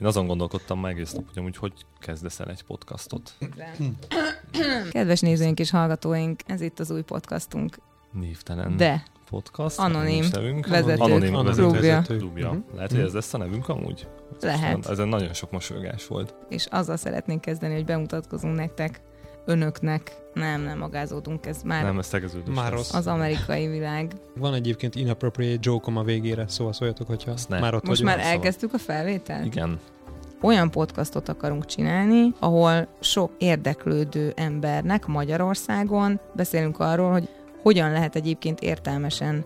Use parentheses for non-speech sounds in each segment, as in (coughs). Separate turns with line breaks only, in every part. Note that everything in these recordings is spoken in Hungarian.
Én azon gondolkodtam már egész nap, hogy amúgy hogy kezdesz el egy podcastot.
Kedves nézőink és hallgatóink, ez itt az új podcastunk.
Névtelen
De
podcast.
Anonim
nevünk.
vezetők
Anonim
Anonim
klubja.
vezető.
klubja.
Mhm.
Lehet, hogy ez lesz a nevünk amúgy?
Lehet.
Ezen nagyon sok mosolygás volt.
És azzal szeretnénk kezdeni, hogy bemutatkozunk nektek, önöknek. Nem, nem magázódunk, ez már
Nem, ez tegeződés.
Már
lesz.
rossz.
az amerikai világ.
Van egyébként inappropriate joke a végére, szóval szóljatok, hogyha
Azt ne.
már ott
Most
vagyunk.
már elkezdtük a felvételt?
Igen.
Olyan podcastot akarunk csinálni, ahol sok érdeklődő embernek Magyarországon beszélünk arról, hogy hogyan lehet egyébként értelmesen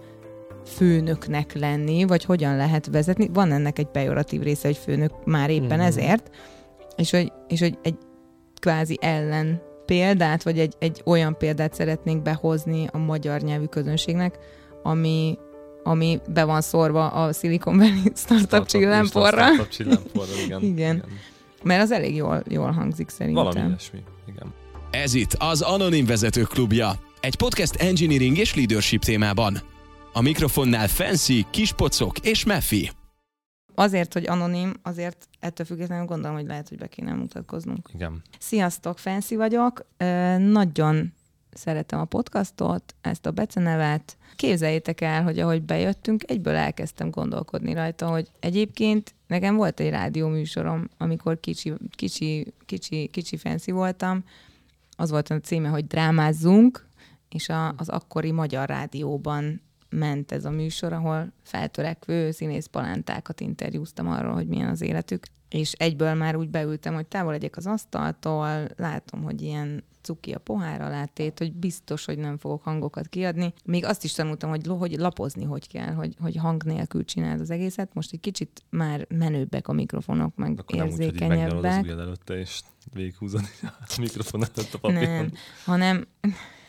főnöknek lenni, vagy hogyan lehet vezetni. Van ennek egy pejoratív része, hogy főnök már éppen
Mhm.
ezért, és hogy, és hogy egy kvázi ellen példát, vagy egy, egy olyan példát szeretnénk behozni a magyar nyelvű közönségnek, ami, ami be van szórva a Silicon Valley (laughs) startup
Startup-
csillámporra.
Startup csillámporra, (laughs) igen.
Igen. Mert az elég jól, jól hangzik szerintem.
Valami ilyesmi. Igen.
Ez itt az Anonim Vezetők Klubja, egy podcast engineering és leadership témában. A mikrofonnál Fancy, Kispocok és Meffi.
Azért, hogy anonim, azért ettől függetlenül gondolom, hogy lehet, hogy be kéne mutatkoznunk.
Igen.
Sziasztok, Fancy vagyok. Ö, nagyon szeretem a podcastot, ezt a becenevet. Képzeljétek el, hogy ahogy bejöttünk, egyből elkezdtem gondolkodni rajta, hogy egyébként nekem volt egy rádió műsorom, amikor kicsi, kicsi, kicsi, kicsi fancy voltam. Az volt a címe, hogy drámázzunk, és a, az akkori magyar rádióban ment ez a műsor, ahol feltörekvő színész palántákat interjúztam arról, hogy milyen az életük. És egyből már úgy beültem, hogy távol legyek az asztaltól, látom, hogy ilyen cuki a pohár alá tét, hogy biztos, hogy nem fogok hangokat kiadni. Még azt is tanultam, hogy, hogy lapozni hogy kell, hogy, hogy hang nélkül csináld az egészet. Most egy kicsit már menőbbek a mikrofonok, meg
Akkor nem úgy, hogy
érzékenyebbek.
előtte, és végighúzod a mikrofon előtt a papíron.
Nem, hanem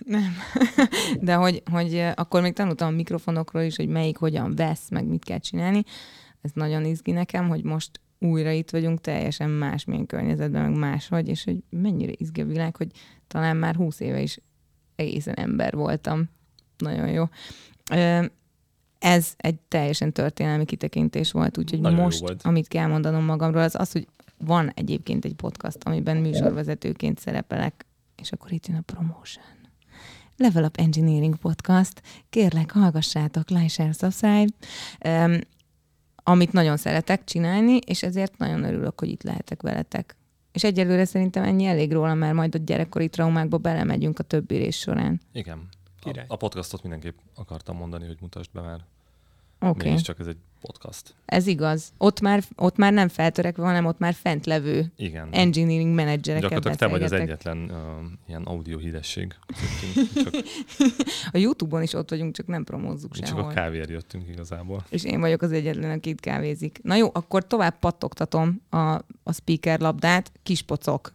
nem. (laughs) De hogy, hogy eh, akkor még tanultam a mikrofonokról is, hogy melyik hogyan vesz, meg mit kell csinálni. Ez nagyon izgi nekem, hogy most újra itt vagyunk, teljesen másmilyen környezetben, meg máshogy, és hogy mennyire izgi a világ, hogy talán már húsz éve is egészen ember voltam. Nagyon jó. Ez egy teljesen történelmi kitekintés volt, úgyhogy
Nagyon
most,
volt.
amit kell mondanom magamról, az az, hogy van egyébként egy podcast, amiben műsorvezetőként szerepelek, és akkor itt jön a promotion. Level Up Engineering Podcast. Kérlek, hallgassátok, like, share, subscribe. Um, amit nagyon szeretek csinálni, és ezért nagyon örülök, hogy itt lehetek veletek. És egyelőre szerintem ennyi elég róla, mert majd a gyerekkori traumákba belemegyünk a többi rész során.
Igen. A, a podcastot mindenképp akartam mondani, hogy mutasd be már.
Oké,
Okay. Mégiscsak ez egy podcast.
ez igaz. Ott már, ott már nem feltörekve, hanem ott már fent levő
Igen.
engineering menedzserekkel
Gyakorlatilag te vagy az egyetlen uh, ilyen audio híresség. Csak,
A Youtube-on is ott vagyunk, csak nem promózzuk
mi csak
sehol.
a kávéért jöttünk igazából.
és én vagyok az egyetlen, aki itt kávézik. Na jó, akkor tovább pattogtatom a, a speaker labdát, kispocok.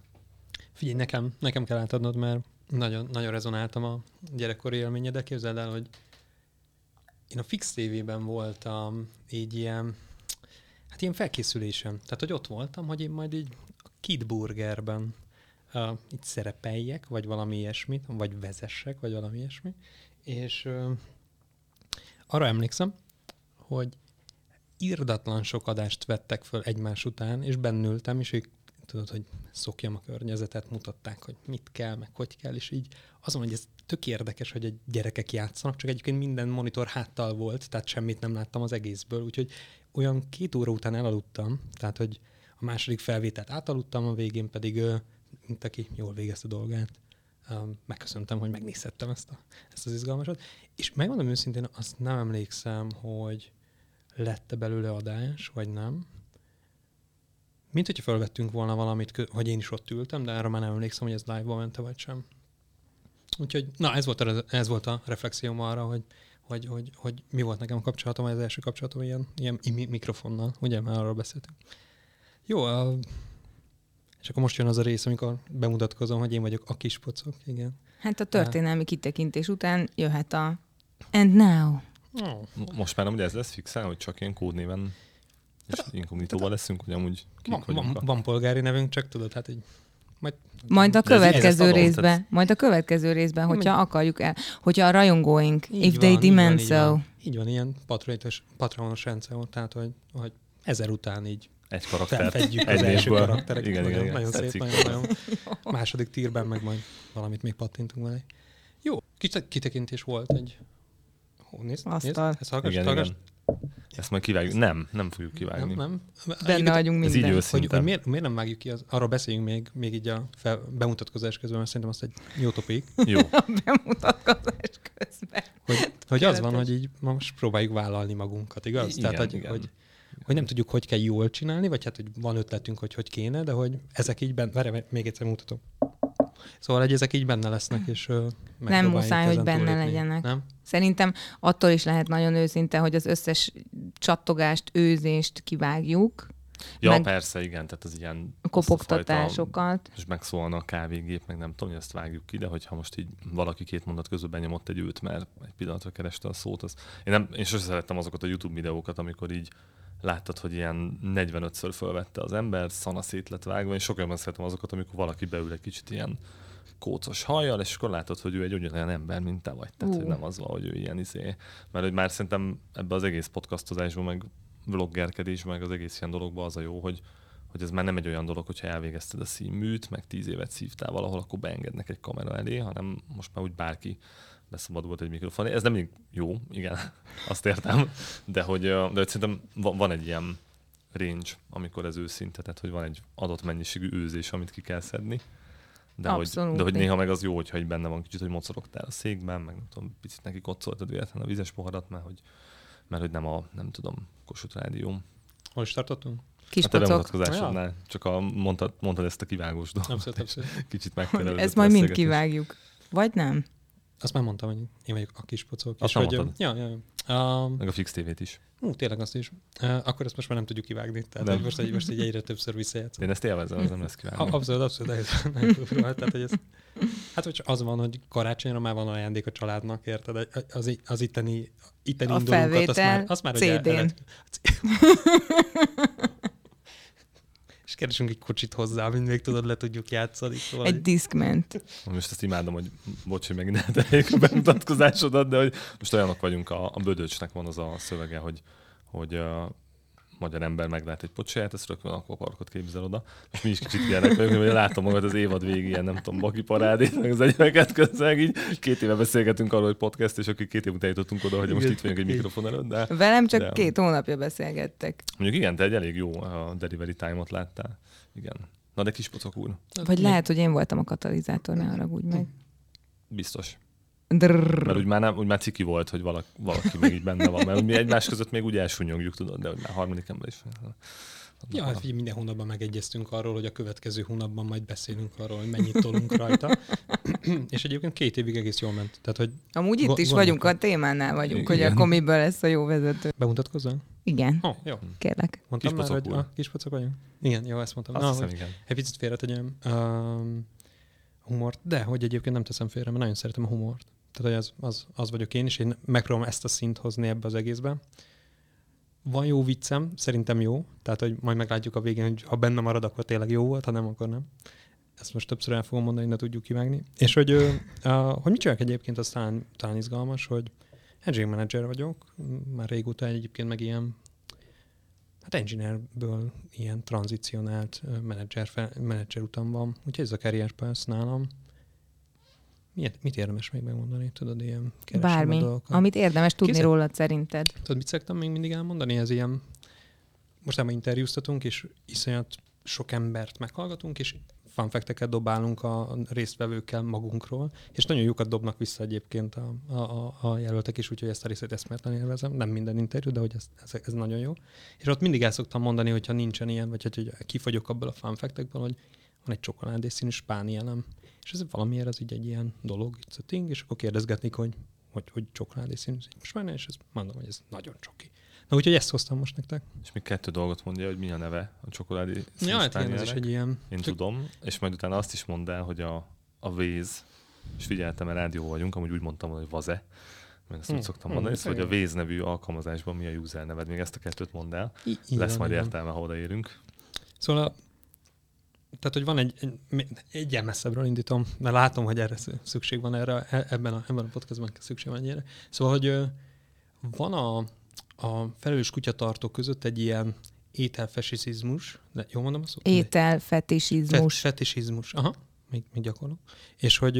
Figyelj, nekem, nekem kell átadnod, mert nagyon, nagyon rezonáltam a gyerekkori élménye, de képzeld el, hogy én a Fix TV-ben voltam így ilyen, hát ilyen felkészülésem. Tehát, hogy ott voltam, hogy én majd így a Kid Burgerben uh, itt szerepeljek, vagy valami ilyesmit, vagy vezessek, vagy valami ilyesmi. És uh, arra emlékszem, hogy irdatlan sok adást vettek föl egymás után, és bennültem, és ők tudod, hogy szokjam a környezetet, mutatták, hogy mit kell, meg hogy kell, és így azon, hogy ez tök érdekes, hogy a gyerekek játszanak, csak egyébként minden monitor háttal volt, tehát semmit nem láttam az egészből, úgyhogy olyan két óra után elaludtam, tehát hogy a második felvételt átaludtam, a végén pedig, mint aki jól végezte a dolgát, megköszöntem, hogy megnézhettem ezt, a, ezt az izgalmasat. És megmondom őszintén, azt nem emlékszem, hogy lett-e belőle adás, vagy nem. Mint hogyha felvettünk volna valamit, hogy én is ott ültem, de arra már nem emlékszem, hogy ez live-ban mente, vagy sem. Úgyhogy, na, ez volt a, ez volt a reflexióm arra, hogy, hogy, hogy, hogy mi volt nekem a kapcsolatom, vagy az első kapcsolatom ilyen, ilyen mi- mikrofonnal, ugye, már arról beszéltünk. Jó, a, és akkor most jön az a rész, amikor bemutatkozom, hogy én vagyok a kispocok, igen.
Hát a történelmi kitekintés után jöhet a And now.
Oh.
Most már ugye ez lesz fixen, hogy csak ilyen kódnéven és inkognitóban leszünk, hogy amúgy kik
Van,
vagyunk.
van,
a-
van, polgári nevünk, csak tudod, hát így majd
Majd a
De ez- ez
következő részben,
tehát-
majd a következő részben, hogyha akarjuk el, hogyha a rajongóink,
Így
if
van,
they
így
demand
van, így
so.
Van. Így van, ilyen patronos, patronos rendszer tehát hogy, hogy ezer után így
egy karakter.
Felfedjük az első karaktereket.
Igen,
nagyon,
igen, igen.
nagyon szép, nagyon, nagyon. Második tírben meg majd valamit még pattintunk vele. Jó, kis kitekintés volt egy... Hó, nézd, nézd,
Asztal.
ezt hallgass,
Igen,
hallgass.
igen. Ezt majd kivágjuk. Nem, nem fogjuk
Nem,
kivágni.
nem.
Benne vagyunk
Ez így
minden.
Hogy, hogy miért, miért, nem vágjuk ki, az, arról beszéljünk még, még így a fel, bemutatkozás közben, mert szerintem azt egy jó topik. (laughs)
Jó.
Bemutatkozás közben.
Hogy, hogy az van, hogy így most próbáljuk vállalni magunkat, igaz?
Igen,
Tehát, hogy,
igen.
hogy, hogy nem tudjuk, hogy kell jól csinálni, vagy hát, hogy van ötletünk, hogy hogy kéne, de hogy ezek így benne, várj, még egyszer mutatom. Szóval, hogy ezek így benne lesznek, és ö, megpróbáljuk
muszáj, hogy benne
túllépni.
legyenek.
Nem?
Szerintem attól is lehet nagyon őszinte, hogy az összes csattogást, őzést kivágjuk,
Ja,
Meg-
persze, igen, tehát az ilyen
kopogtatásokat.
és megszólna a kávégép, meg nem tudom, hogy ezt vágjuk ki, de hogyha most így valaki két mondat közben benyomott egy őt, mert egy pillanatra kereste a szót, az... Én, nem, én sose szerettem azokat a YouTube videókat, amikor így láttad, hogy ilyen 45-ször fölvette az ember, szana szét lett vágva, és sokkal jobban szeretem azokat, amikor valaki beül egy kicsit ilyen kócos hajjal, és akkor látod, hogy ő egy ugyanolyan ember, mint te vagy. Tehát,
Ú.
hogy nem az van, hogy ő ilyen izé. Mert hogy már szerintem ebbe az egész podcastozásban, meg vloggerkedésben, meg az egész ilyen dologban az a jó, hogy, hogy ez már nem egy olyan dolog, hogyha elvégezted a színműt, meg tíz évet szívtál valahol, akkor beengednek egy kamera elé, hanem most már úgy bárki beszabadult egy mikrofon. Ez nem jó, igen, (laughs) azt értem, de hogy, de hogy szerintem va- van egy ilyen range, amikor ez őszinte, tehát hogy van egy adott mennyiségű őzés, amit ki kell szedni. De hogy,
Abszolút.
de hogy néha meg az jó, hogyha benne van kicsit, hogy mocorogtál a székben, meg nem tudom, picit neki kocoltad véletlenül a vizes poharat, mert hogy, mert hogy nem a, nem tudom, Kossuth Rádió.
Hol is tartottunk?
Kis pocok.
bemutatkozásodnál, csak a, mondtad, mondtad ezt a kivágós dolgot.
Abszolút, abszolút.
Kicsit
Hogy
megterelődött
Ezt majd mind kivágjuk. Vagy nem?
Azt már mondtam, hogy én vagyok a kis pocok.
Azt
és
már
hogy, ja, ja, ja. Um,
Meg a Fix TV-t is.
Ú, tényleg azt is. Uh, akkor ezt most már nem tudjuk kivágni. Tehát
Nem.
hogy most, egy, most így egyre többször visszajátszom.
Én ezt élvezem, ez nem lesz
A-
kivágni.
Abszolút, abszolút. róla. (laughs) Tehát, hogy ez, hát, hogy az van, hogy karácsonyra már van ajándék a családnak, érted? Az, az itteni, itteni
A
indulunkat, azt már, azt már
CD-n.
el- És keresünk egy kocsit hozzá, mint még tudod, le tudjuk játszani. Szóval
Egy diszkment.
Most ezt imádom, hogy bocs, hogy megint eltereljük a bemutatkozásodat, de hogy most olyanok vagyunk, a, a Bödöcsnek van az a szövege, hogy, hogy magyar ember meglát egy pocsaját, ezt rögtön a parkot képzel oda. És mi is kicsit ilyenek vagyunk, hogy látom magad az évad végén, ilyen nem tudom, baki parádét, meg az egyebeket közben, így két éve beszélgetünk arról, hogy podcast, és akkor két év után jutottunk oda, hogy most itt vagyunk egy mikrofon előtt, de
Velem csak
De-
két hónapja beszélgettek.
mondjuk igen, te egy elég jó a delivery time-ot láttál. Igen. Na de kis pocok úr,
Vagy lehet, hogy én voltam a katalizátor, ne haragudj meg.
biztos.
Drrrr.
Mert úgy már, nem, úgy már ciki volt, hogy valaki, valaki még így benne van, mert mi egymás között még úgy elsúnyogjuk, tudod, de hogy már harmadik ember is.
Ja, hát figyelj, minden hónapban megegyeztünk arról, hogy a következő hónapban majd beszélünk arról, hogy mennyit tolunk rajta. (clears throat) és egyébként két évig egész jól ment. Tehát, hogy
Amúgy itt
Go-
is vagyunk, a témánál vagyunk, hogy
Igen.
akkor miből lesz a jó vezető.
bemutatkozzál?
Igen,
oh, jó.
kérlek.
Mondtam már,
Kispocok
hogy a kispocok vagyunk? Igen, jó, ezt mondtam.
Azt
Na,
hiszem,
hogy
igen.
egy picit félretegyem um, humort, de hogy egyébként nem teszem félre, mert nagyon szeretem a humort. Tehát, az, az, az vagyok én is, én megpróbálom ezt a szint hozni ebbe az egészbe. Van jó viccem, szerintem jó, tehát hogy majd meglátjuk a végén, hogy ha benne marad, akkor tényleg jó volt, ha nem, akkor nem. Ezt most többször el fogom mondani, ne tudjuk kivágni. És hogy, hogy mit csinálok egyébként, az talán, talán izgalmas, hogy engineering manager vagyok, már régóta egyébként meg ilyen Hát engineerből ilyen tranzicionált menedzser, menedzser utam van, úgyhogy ez a path nálam. Miért, mit érdemes még megmondani? Tudod, ilyen
Bármi,
dolgokat.
amit érdemes tudni
Képzeld-
rólad szerinted.
Tudod, mit szoktam még mindig elmondani? Ez ilyen, most már interjúztatunk, és iszonyat sok embert meghallgatunk, és fanfekteket dobálunk a résztvevőkkel magunkról, és nagyon jókat dobnak vissza egyébként a, a, a, jelöltek is, úgyhogy ezt a részét eszméletlen élvezem. Nem minden interjú, de hogy ez, ez, ez nagyon jó. És ott mindig el szoktam mondani, hogyha nincsen ilyen, vagy hogy, hogy kifogyok abból a fanfektekből, hogy van egy csokoládé színű spánielem, és ez valamiért az így egy ilyen dolog, it's a thing, és akkor kérdezgetnik, hogy hogy, hogy csokoládé színű most már és ezt mondom, hogy ez nagyon csoki. Na úgyhogy ezt hoztam most nektek.
És még kettő dolgot mondja, hogy mi a neve a csokoládé
Ja, hát igen, ez is egy ilyen...
Én tudom, és majd utána azt is mondd el, hogy a, a Véz, és figyeltem, mert rádió vagyunk, amúgy úgy mondtam, hogy Vaze, mert ezt úgy
Hm,
szoktam
hm,
mondani, szóval, hogy a. Véz nevű alkalmazásban mi a user neved, még ezt a kettőt mondd el.
Így
Lesz majd értelme, ha odaérünk.
Szóval a, tehát, hogy van egy, egy, egy ilyen messzebbről indítom, mert látom, hogy erre szü- szükség van erre, e- ebben a, ebben a podcastban szükség van ennyire. Szóval, hogy van a, a felelős kutyatartó között egy ilyen ételfesizmus, de jól mondom a szót?
Ételfetisizmus.
Fet, fetisizmus, aha, még, még gyakorlom. És hogy,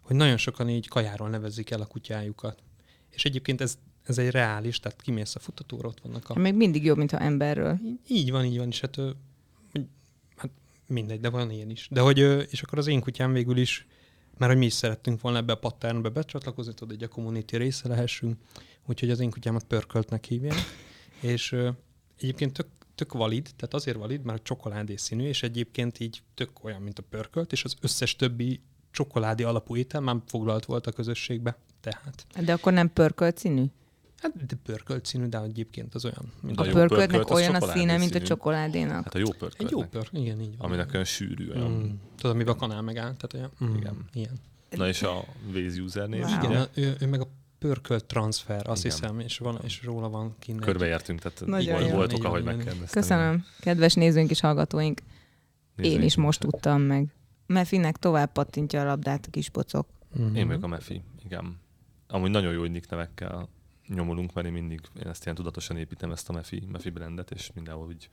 hogy nagyon sokan így kajáról nevezik el a kutyájukat. És egyébként ez, ez egy reális, tehát kimész a futatóra, ott vannak a...
Még mindig jobb, mint ha emberről.
Így van, így van, és hát mindegy, de van ilyen is. De hogy, és akkor az én kutyám végül is, mert hogy mi is szerettünk volna ebbe a patternbe becsatlakozni, tudod, hogy a community része lehessünk, úgyhogy az én kutyámat pörköltnek hívják. és egyébként tök, tök valid, tehát azért valid, mert csokoládé színű, és egyébként így tök olyan, mint a pörkölt, és az összes többi csokoládé alapú étel már foglalt volt a közösségbe. Tehát,
De akkor nem pörkölt színű?
Hát de pörkölt színű, de egyébként az olyan, mint
A
A pörköltnek
pörkölt,
olyan a színe, mint a csokoládénak.
Hát a jó
egy jó
pörköltnek.
pör, igen, így van.
Aminek olyan sűrű, olyan.
Mm. Tudod, amiben a kanál megáll, tehát olyan. Mm.
Igen.
Ilyen.
Na és a Waze usernév?
Wow.
Igen, ő, ő, meg a pörkölt transfer, azt
Igen.
hiszem, és, van, és róla van kint. egy-
Körbeértünk, tehát
Nagyon
volt
Így
oka,
van,
hogy megkérdeztem.
Köszönöm, kedves nézőink és hallgatóink. Én
Nézzük
is most
meg.
tudtam meg. Mefinek tovább pattintja a labdát a kis pocok.
Mhm.
Én vagyok a Mefi, igen. Amúgy nagyon jó, hogy nick nevekkel nyomulunk, mert én mindig én ezt ilyen tudatosan építem ezt a Mefi, Mefi brandet, és mindenhol úgy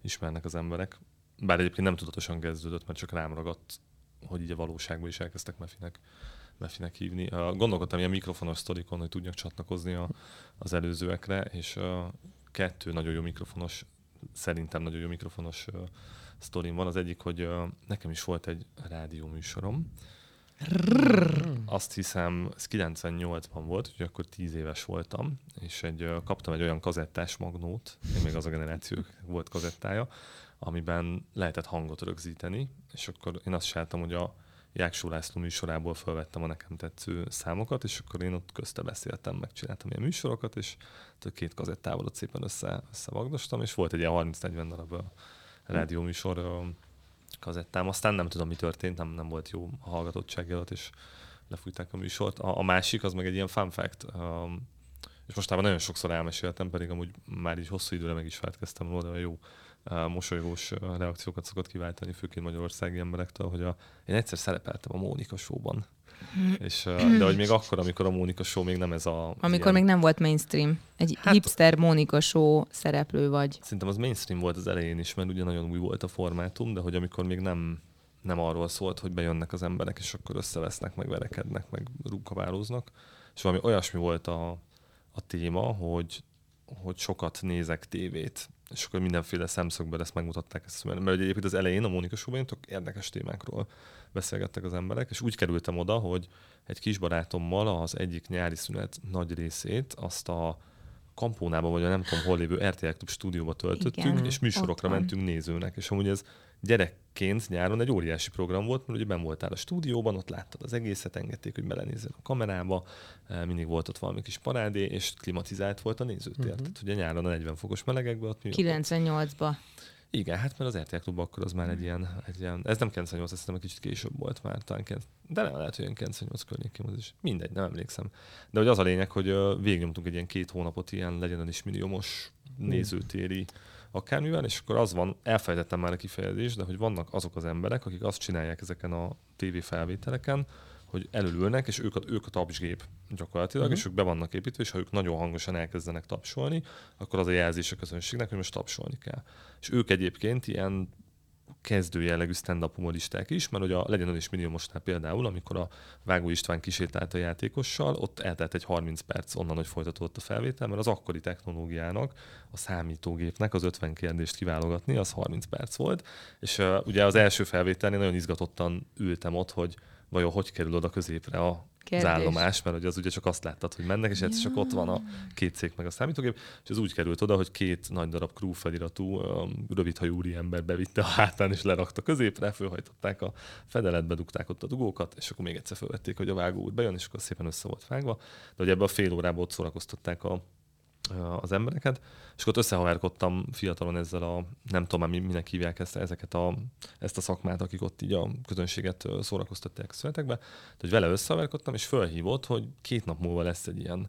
ismernek az emberek. Bár egyébként nem tudatosan kezdődött, mert csak rám ragadt, hogy így a valóságban is elkezdtek Mefinek, Mefinek hívni. Uh, gondolkodtam ilyen mikrofonos sztorikon, hogy tudjak csatlakozni a, az előzőekre, és kettő nagyon jó mikrofonos, szerintem nagyon jó mikrofonos uh, sztorim van. Az egyik, hogy nekem is volt egy rádió műsorom, azt hiszem, ez 98-ban volt, úgyhogy akkor 10 éves voltam, és egy, kaptam egy olyan kazettás magnót, én még az a generáció volt kazettája, amiben lehetett hangot rögzíteni, és akkor én azt csináltam, hogy a Jáksó László műsorából felvettem a nekem tetsző számokat, és akkor én ott közte beszéltem, megcsináltam ilyen műsorokat, és két kazettával ott szépen össze, összevagdostam, és volt egy ilyen 30-40 darab rádióműsor kazettám. Aztán nem tudom, mi történt, nem, nem volt jó a hallgatottság előtt, és lefújták a műsort. A, a másik, az meg egy ilyen fun fact, um, és mostában nagyon sokszor elmeséltem, pedig amúgy már így hosszú időre meg is feltkeztem róla, de jó uh, mosolygós uh, reakciókat szokott kiváltani, főként magyarországi emberektől, hogy a, én egyszer szerepeltem a Mónika show-ban. És, uh, de hogy még akkor, amikor a Mónika show még nem ez a...
Amikor
ilyen,
még nem volt mainstream. Egy
Hát-
hipster Mónika show szereplő vagy.
Szerintem az mainstream volt az elején is, mert ugye nagyon új volt a formátum, de hogy amikor még nem, nem arról szólt, hogy bejönnek az emberek, és akkor összevesznek, meg verekednek, meg rúgkabálóznak. És valami olyasmi volt a, a téma, hogy, hogy sokat nézek tévét, és akkor mindenféle szemszögből ezt megmutatták. Ezt, mert mert egyébként az elején a Mónika tök érdekes témákról beszélgettek az emberek, és úgy kerültem oda, hogy egy kis barátommal az egyik nyári szünet nagy részét azt a Kampónában, vagy a nem tudom hol lévő RTL Klub stúdióba töltöttük,
Igen,
és műsorokra
ott
mentünk nézőnek. És amúgy ez gyerekként nyáron egy óriási program volt, mert ugye ben voltál a stúdióban, ott láttad az egészet, engedték, hogy belenézzel a kamerába, eh, mindig volt ott valami kis parádé, és klimatizált volt a nézőtér. Uh-huh. Tehát ugye nyáron a 40 fokos melegekben ott mi
98-ba.
Igen, hát mert az RTL Klub akkor az már egy ilyen, egy ilyen ez nem 98, ez szerintem egy kicsit később volt már, talán 9, de nem lehet, hogy ilyen 98 környékén az is. Mindegy, nem emlékszem. De hogy az a lényeg, hogy végignyomtunk egy ilyen két hónapot ilyen legyen is milliómos nézőtéri akármivel, és akkor az van, elfelejtettem már a kifejezést, de hogy vannak azok az emberek, akik azt csinálják ezeken a TV felvételeken, hogy elülülnek, és ők a, ők a tapsgép gyakorlatilag, uh-huh. és ők be vannak építve, és ha ők nagyon hangosan elkezdenek tapsolni, akkor az a jelzés a közönségnek, hogy most tapsolni kell. És ők egyébként ilyen kezdő jellegű stand-up humoristák is, mert hogy a Legyen is milliómosnál például, amikor a Vágó István kísértált a játékossal, ott eltelt egy 30 perc onnan, hogy folytatódott a felvétel, mert az akkori technológiának, a számítógépnek az 50 kérdést kiválogatni, az 30 perc volt, és uh, ugye az első felvételnél nagyon izgatottan ültem ott, hogy vajon hogy kerül oda középre a az
Kérdés.
állomás, mert ugye az ugye csak azt láttad, hogy mennek, és egyszer csak ott van a két szék meg a számítógép, és az úgy került oda, hogy két nagy darab crew feliratú um, rövidhajú úri ember bevitte a hátán, és lerakta középre, fölhajtották a fedeletbe, dugták ott a dugókat, és akkor még egyszer felvették, hogy a vágó úr bejön, és akkor szépen össze volt vágva. De hogy ebbe a fél órában ott szórakoztatták a, az embereket, és ott összehaverkodtam fiatalon ezzel a, nem tudom már mi- minek hívják ezt, ezeket a, ezt a szakmát, akik ott így a közönséget ö, szórakoztatják a születekbe, tehát hogy vele összehaverkodtam, és fölhívott, hogy két nap múlva lesz egy ilyen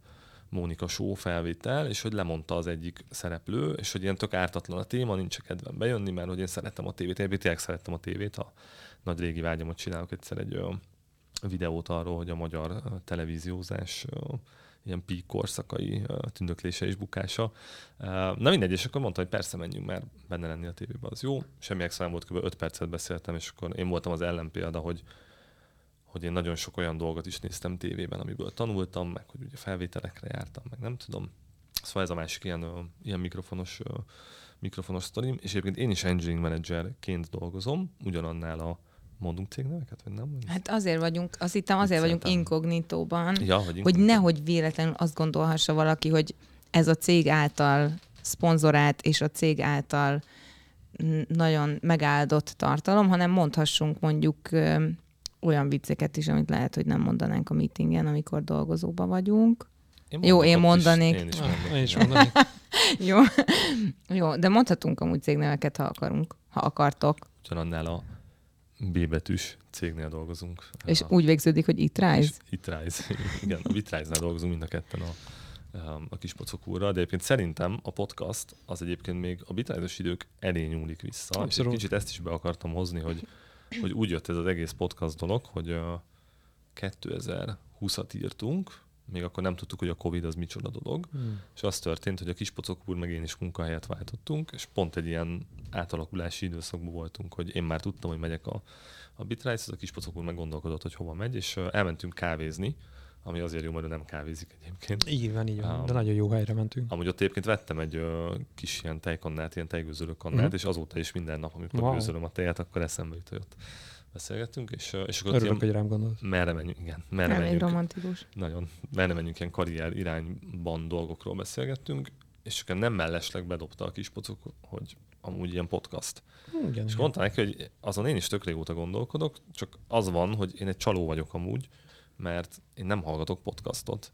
Mónika show felvétel, és hogy lemondta az egyik szereplő, és hogy ilyen tök ártatlan a téma, nincs kedvem bejönni, mert hogy én szerettem a tévét, én tényleg szerettem a tévét, a nagy régi vágyamot csinálok egyszer egy ö, videót arról, hogy a magyar televíziózás ilyen peak korszakai tündöklése és bukása. Na mindegy, és akkor mondta, hogy persze menjünk, mert benne lenni a tévében az jó. Semmi extra volt, kb. 5 percet beszéltem, és akkor én voltam az ellenpélda, hogy hogy én nagyon sok olyan dolgot is néztem tévében, amiből tanultam, meg hogy ugye felvételekre jártam, meg nem tudom. Szóval ez a másik ilyen, ilyen mikrofonos, mikrofonos sztorim, és egyébként én is engineering managerként dolgozom, ugyanannál a mondunk cégneveket, vagy nem?
Hát azért vagyunk, azt hittem azért vagyunk inkognitóban,
ja, hogy,
inkognitó. hogy nehogy véletlenül azt gondolhassa valaki, hogy ez a cég által szponzorált és a cég által nagyon megáldott tartalom, hanem mondhassunk mondjuk ö, olyan vicceket is, amit lehet, hogy nem mondanánk a meetingen, amikor dolgozóban vagyunk. Én Jó, én mondanék. Is, én is
mondanék. Én is mondanék. (laughs)
Jó. Jó, de mondhatunk amúgy cégneveket, ha akarunk, ha akartok.
Ugyanannál a B betűs cégnél dolgozunk.
És a, úgy végződik, hogy It Rise?
It Rise, (laughs) igen, a It Rise-nál dolgozunk mind a ketten a, a kis pocok de egyébként szerintem a podcast az egyébként még a bitrise idők elé nyúlik vissza, Abszolút. és egy kicsit ezt is be akartam hozni, hogy, hogy úgy jött ez az egész podcast dolog, hogy a 2020-at írtunk, még akkor nem tudtuk, hogy a Covid az micsoda dolog, hmm. és az történt, hogy a kispocok úr meg én is munkahelyet váltottunk, és pont egy ilyen átalakulási időszakban voltunk, hogy én már tudtam, hogy megyek a, a Bitrice, a kispocok úr meg gondolkodott, hogy hova megy, és elmentünk kávézni, ami azért jó, mert nem kávézik egyébként.
Így van, így van, um, de nagyon jó helyre mentünk.
Amúgy ott egyébként vettem egy uh, kis ilyen tejkannát, ilyen tejgőzölő kannát, mm. és azóta is minden nap, amikor wow. gőzölöm a tejet, akkor eszembe jut, hogy ott beszélgettünk, és, és
akkor Örülök, hogy rám gondolsz.
Merre menjünk, igen. Merre
Elég
menjünk,
romantikus.
Nagyon. Merre menjünk ilyen karrier irányban dolgokról beszélgettünk, és csak nem mellesleg bedobta a kispocok, hogy amúgy ilyen podcast. Igen, és mondta neki, hogy azon én is tök régóta gondolkodok, csak az van, hogy én egy csaló vagyok amúgy, mert én nem hallgatok podcastot.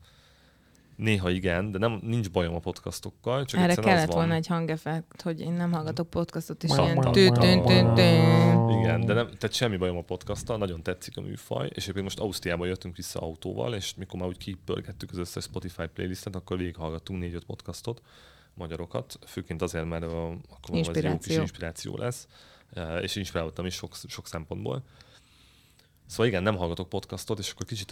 Néha igen, de nem, nincs bajom a podcastokkal. Csak
Erre kellett volna egy hangeffekt, hogy én nem hallgatok podcastot, és ilyen
Igen, de nem, tehát semmi bajom a podcasttal, nagyon tetszik a műfaj, és egyébként most Ausztriába jöttünk vissza autóval, és mikor már úgy kipörgettük az összes Spotify playlistet, akkor végighallgattunk négy-öt podcastot, magyarokat, főként azért, mert a, akkor ez jó kis inspiráció lesz, és inspiráltam is sok, sok szempontból. Szóval igen, nem hallgatok podcastot, és akkor kicsit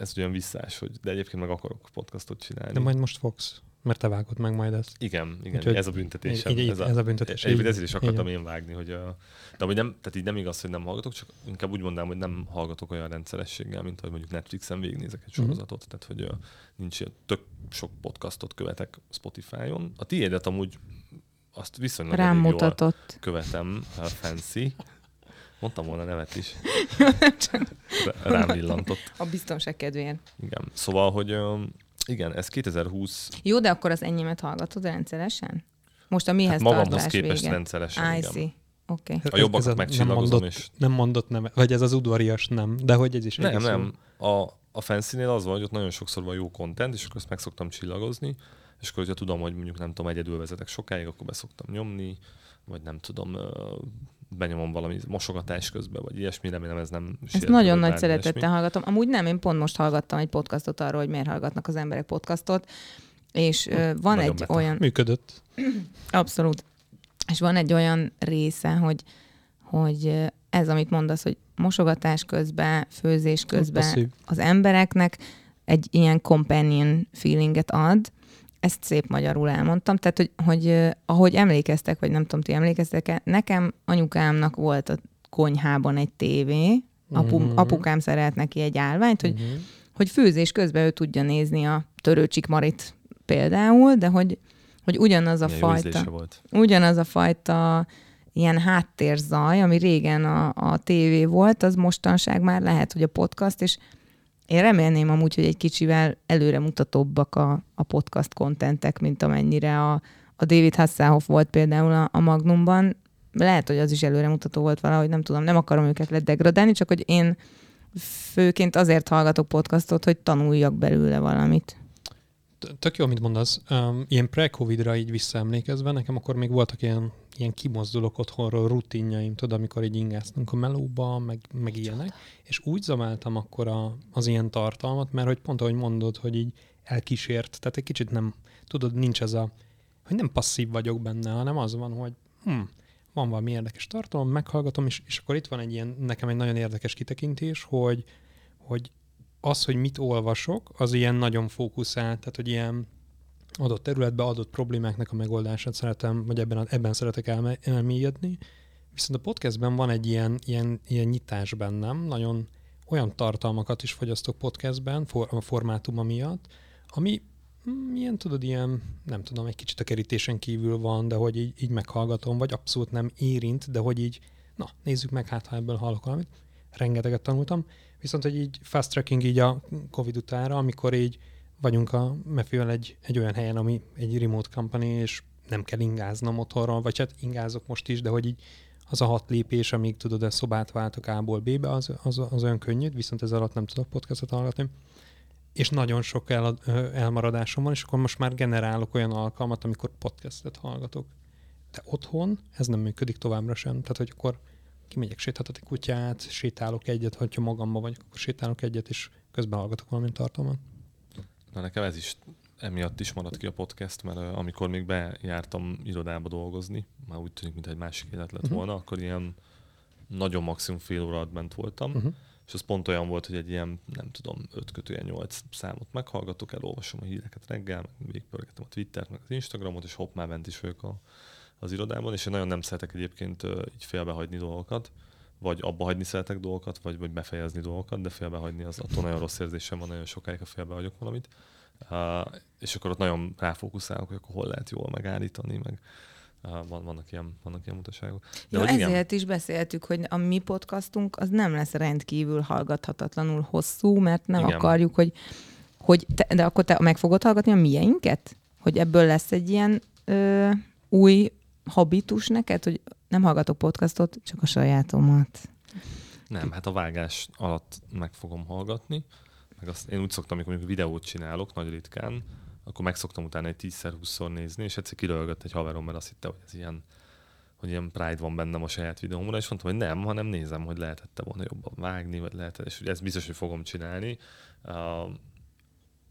ez olyan visszás, hogy de egyébként meg akarok podcastot csinálni.
De majd most fogsz, mert te vágod meg majd ezt.
Igen, igen, Úgyhogy ez a büntetés.
Ez, a, ez a büntetés. Egyébként
ezért is akartam így. én vágni, hogy a, de hogy nem, tehát így nem igaz, hogy nem hallgatok, csak inkább úgy mondanám, hogy nem hallgatok olyan rendszerességgel, mint hogy mondjuk Netflixen végignézek egy mhm. sorozatot, uh-huh. tehát hogy a, nincs ilyen, tök sok podcastot követek Spotify-on. A tiédet amúgy azt viszonylag
Rám mutatott.
követem, a Fancy. Mondtam volna nevet is. (laughs) Rám villantott.
A biztonság kedvéért.
Igen. Szóval, hogy igen, ez 2020.
Jó, de akkor az enyémet hallgatod rendszeresen? Most a mihez hát
magamhoz képest vége? rendszeresen,
I igen. Oké. Okay.
A jobbakat megcsillagozom
is. Nem mondott nem, vagy ez az udvarias nem, de hogy ez is
Nem, nem. A, a fancy az van, hogy ott nagyon sokszor van jó content, és akkor ezt meg szoktam csillagozni, és akkor, hogyha tudom, hogy mondjuk nem tudom, egyedül vezetek sokáig, akkor be szoktam nyomni, vagy nem tudom, benyomom valami mosogatás közben, vagy ilyesmi, remélem ez nem
Ezt nagyon nagy szeretettel ilyesmi. hallgatom. Amúgy nem, én pont most hallgattam egy podcastot arról, hogy miért hallgatnak az emberek podcastot, és hm, van egy meta. olyan...
Működött. (clears throat)
Abszolút. És van egy olyan része, hogy, hogy ez, amit mondasz, hogy mosogatás közben, főzés közben Passzív. az embereknek egy ilyen companion feelinget ad, ezt szép magyarul elmondtam, tehát hogy, hogy ahogy emlékeztek, vagy nem tudom, ti emlékeztek-e, nekem anyukámnak volt a konyhában egy tévé, apu, uh-huh. apukám szerelt neki egy állványt, hogy, uh-huh. hogy főzés közben ő tudja nézni a törőcsik Marit például, de hogy, hogy ugyanaz a Milyen fajta, volt. ugyanaz a fajta ilyen háttérzaj, ami régen a, a tévé volt, az mostanság már lehet, hogy a podcast, és én remélném amúgy, hogy egy kicsivel előremutatóbbak a, a podcast kontentek, mint amennyire a, a David Hasselhoff volt például a, a Magnumban. Lehet, hogy az is előremutató volt valahogy, nem tudom, nem akarom őket ledegradálni, csak hogy én főként azért hallgatok podcastot, hogy tanuljak belőle valamit.
Tök jó, amit mondasz. Um, ilyen pre-covid-ra így visszaemlékezve, nekem akkor még voltak ilyen ilyen kimozdulok otthonról rutinjaim, tudod, amikor így ingáztunk a melóba, meg, meg ilyenek, és úgy zamáltam akkor a, az ilyen tartalmat, mert hogy pont ahogy mondod, hogy így elkísért, tehát egy kicsit nem, tudod, nincs ez a, hogy nem passzív vagyok benne, hanem az van, hogy hm, van valami érdekes tartalom, meghallgatom, és, és akkor itt van egy ilyen, nekem egy nagyon érdekes kitekintés, hogy, hogy az, hogy mit olvasok, az ilyen nagyon fókuszált, tehát hogy ilyen adott területbe adott problémáknak a megoldását szeretem, vagy ebben, ebben szeretek elmélyedni. Viszont a podcastben van egy ilyen, ilyen, ilyen nyitás bennem, nagyon olyan tartalmakat is fogyasztok podcastben, for, a formátuma miatt, ami milyen mm, tudod, ilyen, nem tudom, egy kicsit a kerítésen kívül van, de hogy így, így meghallgatom, vagy abszolút nem érint, de hogy így, na, nézzük meg, hát ha ebből hallok valamit. Rengeteget tanultam. Viszont, hogy így fast tracking így a Covid utára, amikor így vagyunk a Mefivel egy, egy olyan helyen, ami egy remote company, és nem kell ingáznom motorral, vagy hát ingázok most is, de hogy így az a hat lépés, amíg tudod, a szobát váltok A-ból B-be, az, az, az olyan könnyű, viszont ez alatt nem tudok podcastot hallgatni. És nagyon sok el, elmaradásom van, és akkor most már generálok olyan alkalmat, amikor podcastet hallgatok. De otthon ez nem működik továbbra sem. Tehát, hogy akkor kimegyek sétáltatni kutyát, sétálok egyet, hogyha magamban vagyok, akkor sétálok egyet, és közben hallgatok valamint tartalmat.
Na nekem ez is emiatt is maradt ki a podcast, mert uh, amikor még bejártam irodába dolgozni, már úgy tűnik, mintha egy másik élet lett uh-huh. volna, akkor ilyen nagyon maximum fél óra bent voltam, uh-huh. és az pont olyan volt, hogy egy ilyen, nem tudom, 5 kötője 8 számot meghallgatok, elolvasom a híreket reggel, meg végigpörgetem a Twittert, meg az Instagramot, és hopp, már bent is vagyok a, az irodában, és én nagyon nem szeretek egyébként uh, így félbehagyni dolgokat, vagy abba hagyni szeretek dolgokat, vagy, vagy befejezni dolgokat, de félbehagyni az attól nagyon rossz érzésem van, nagyon sokáig, ha félbehagyok valamit. Uh, és akkor ott nagyon ráfókuszálok, hogy akkor hol lehet jól megállítani, meg uh, van, vannak, ilyen, vannak ilyen mutaságok.
De ja, ezért igen, is beszéltük, hogy a mi podcastunk az nem lesz rendkívül hallgathatatlanul hosszú, mert nem igen. akarjuk, hogy, hogy te, de akkor te meg fogod hallgatni a mieinket? Hogy ebből lesz egy ilyen ö, új habitus neked, hogy nem hallgatok podcastot, csak a sajátomat?
Nem, hát a vágás alatt meg fogom hallgatni, meg azt én úgy szoktam, amikor videót csinálok, nagy ritkán, akkor megszoktam utána egy 10-20-szor nézni, és egyszer kirölgött egy haverom, mert azt hitte, hogy ez ilyen, hogy ilyen pride van bennem a saját videómra, és mondtam, hogy nem, hanem nézem, hogy lehetette volna jobban vágni, vagy lehetett, és ez biztos, hogy fogom csinálni.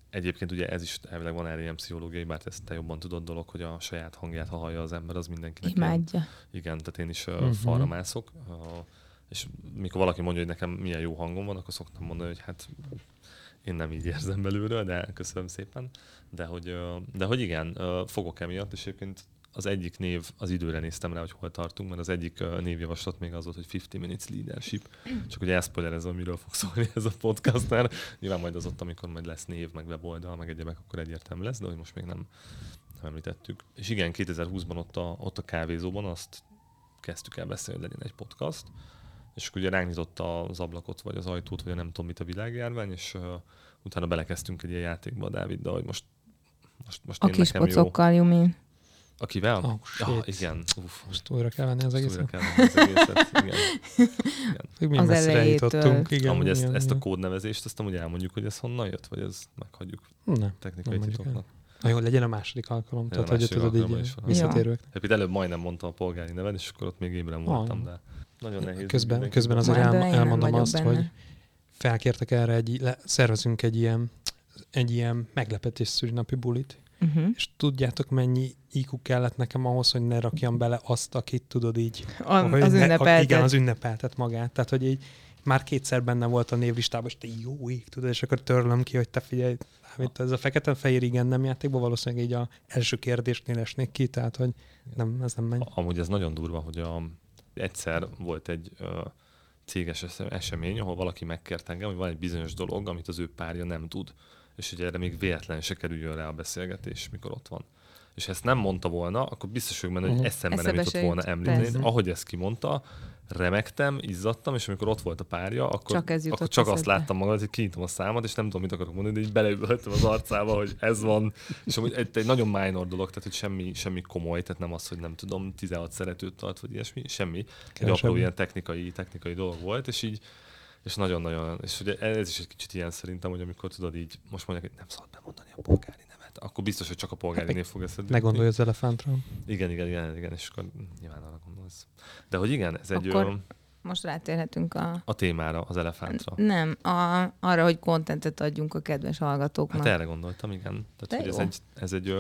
Egyébként ugye ez is elvileg van erre ilyen pszichológiai, bár ezt te jobban tudod dolog, hogy a saját hangját, ha hallja az ember, az mindenkinek.
Imádja.
Ilyen, igen, tehát én is uh, uh-huh. falra mászok. Uh, és mikor valaki mondja, hogy nekem milyen jó hangom van, akkor szoktam mondani, hogy hát én nem így érzem belülről, de köszönöm szépen. De hogy, de hogy igen, fogok emiatt, és egyébként az egyik név, az időre néztem rá, hogy hol tartunk, mert az egyik névjavaslat még az volt, hogy 50 minutes leadership. Csak hogy elszpoilerezem, miről fog szólni ez a podcast, mert nyilván majd az ott, amikor majd lesz név, meg weboldal, meg egyebek, akkor egyértelmű lesz, de hogy most még nem, nem említettük. És igen, 2020-ban ott a, ott a kávézóban azt kezdtük el beszélni, hogy legyen egy podcast, és akkor ugye ránk nyitotta az ablakot, vagy az ajtót, vagy nem tudom mit a világjárvány, és uh, utána belekezdtünk egy ilyen játékba Dáviddal, hogy most, most, most
a kis pocokkal, you mean?
Akivel?
Oh, shit.
Ja, igen.
Uf, most újra kell venni az egészet.
Újra kell venni az egészet, igen. (laughs)
igen. Az elejétől.
Igen, amúgy ezt, igen, ezt a kódnevezést, azt amúgy elmondjuk, hogy ez honnan jött, vagy ez meghagyjuk
nem,
technikai titoknak.
Na jó, legyen a második alkalom, tehát hogy tudod így visszatérők.
Ja. Előbb majdnem mondtam a polgári nevet, és akkor ott még ébren voltam, de... Nagyon nehéz.
Közben, közben azért el, elmondom azt, benne. hogy felkértek erre, egy, le, szervezünk egy ilyen, egy ilyen meglepetés szülinapi bulit, uh-huh. és tudjátok mennyi IQ kellett nekem ahhoz, hogy ne rakjam bele azt, akit tudod így.
A, az ne, ünnepeltet.
Igen, az ünnepeltet magát. Tehát, hogy így már kétszer benne volt a névlistában, és te jó ég, tudod, és akkor törlöm ki, hogy te figyelj, amit ez a fekete-fehér igen nem játékban valószínűleg így a első kérdésnél esnék ki, tehát hogy nem, ez nem megy.
Amúgy ez nagyon durva, hogy a, egyszer volt egy uh, céges esemény, ahol valaki megkért engem, hogy van egy bizonyos dolog, amit az ő párja nem tud, és hogy erre még véletlen se kerüljön rá a beszélgetés, mikor ott van. És ezt nem mondta volna, akkor biztos vagyok benne, hogy uh-huh. eszembe nem jutott volna említeni. Ahogy ezt kimondta, remektem, izzadtam, és amikor ott volt a párja, akkor csak, ez akkor csak azt láttam magam, hogy kinyitom a számat, és nem tudom, mit akarok mondani, de így beleülhettem az arcába, hogy ez van. És amúgy egy, egy nagyon minor dolog, tehát hogy semmi, semmi komoly, tehát nem az, hogy nem tudom, 16 szeretőt tart, vagy ilyesmi, semmi. Egy apró ilyen technikai, technikai dolog volt, és így és nagyon-nagyon, és ugye ez is egy kicsit ilyen szerintem, hogy amikor tudod így, most mondják, hogy nem szabad bemondani a polgári nevet, akkor biztos, hogy csak a polgári név fog eszedbe.
Ne gondolj az elefántra.
Igen, igen, igen, igen, és akkor nyilván arra gondolsz. De hogy igen, ez egy...
Akkor... most rátérhetünk a...
A témára, az elefántra.
Nem, a, arra, hogy kontentet adjunk a kedves hallgatóknak.
Hát erre gondoltam, igen. Tehát, hogy ez egy, ez, egy,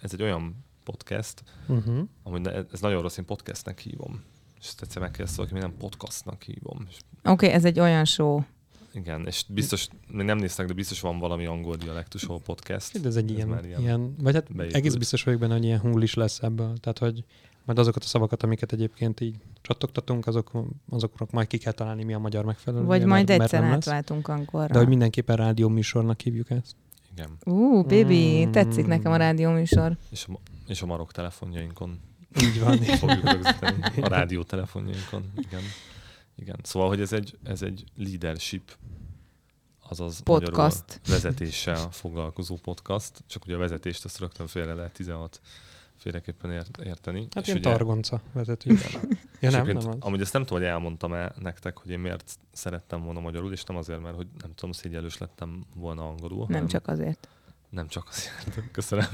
ez egy olyan podcast, uh-huh. amúgy ez nagyon rossz, én podcastnek hívom. És ezt egyszer megkérdezte, hogy mi nem podcastnak hívom.
Oké, okay, ez egy olyan show.
Igen, és biztos, még nem néztek, de biztos van valami angol dialektusú podcast.
De ez egy
Ez
ilyen,
ilyen
ilyen, vagy hát
beépült.
egész biztos vagyok benne, hogy ilyen hull is lesz ebből. Tehát, hogy majd azokat a szavakat, amiket egyébként így csattogtatunk, azok, azoknak majd ki kell találni, mi a magyar megfelelő.
Vagy majd
mert,
egyszer
mert
átváltunk angolra.
De hogy mindenképpen rádió műsornak hívjuk ezt.
Igen.
Ú, baby,
Mm.
tetszik nekem a rádió műsor.
És a, és a marok telefonjainkon
Így van.
fogjuk rögzíteni. (laughs) A rádió telefonjainkon. Igen. Igen. Szóval, hogy ez egy, ez egy leadership, azaz
Podcast.
vezetéssel foglalkozó podcast, csak ugye a vezetést azt rögtön félre lehet 16 féleképpen ért, érteni.
Hát
És
ilyen
ugye-
targonca vezető. Ja, nem, nem az.
Amúgy ezt nem tudom, hogy elmondtam-e nektek, hogy én miért szerettem volna magyarul, és nem azért, mert hogy nem tudom, szégyelős lettem volna angolul.
Nem
hanem
csak azért.
Nem csak azért. (laughs) Köszönöm.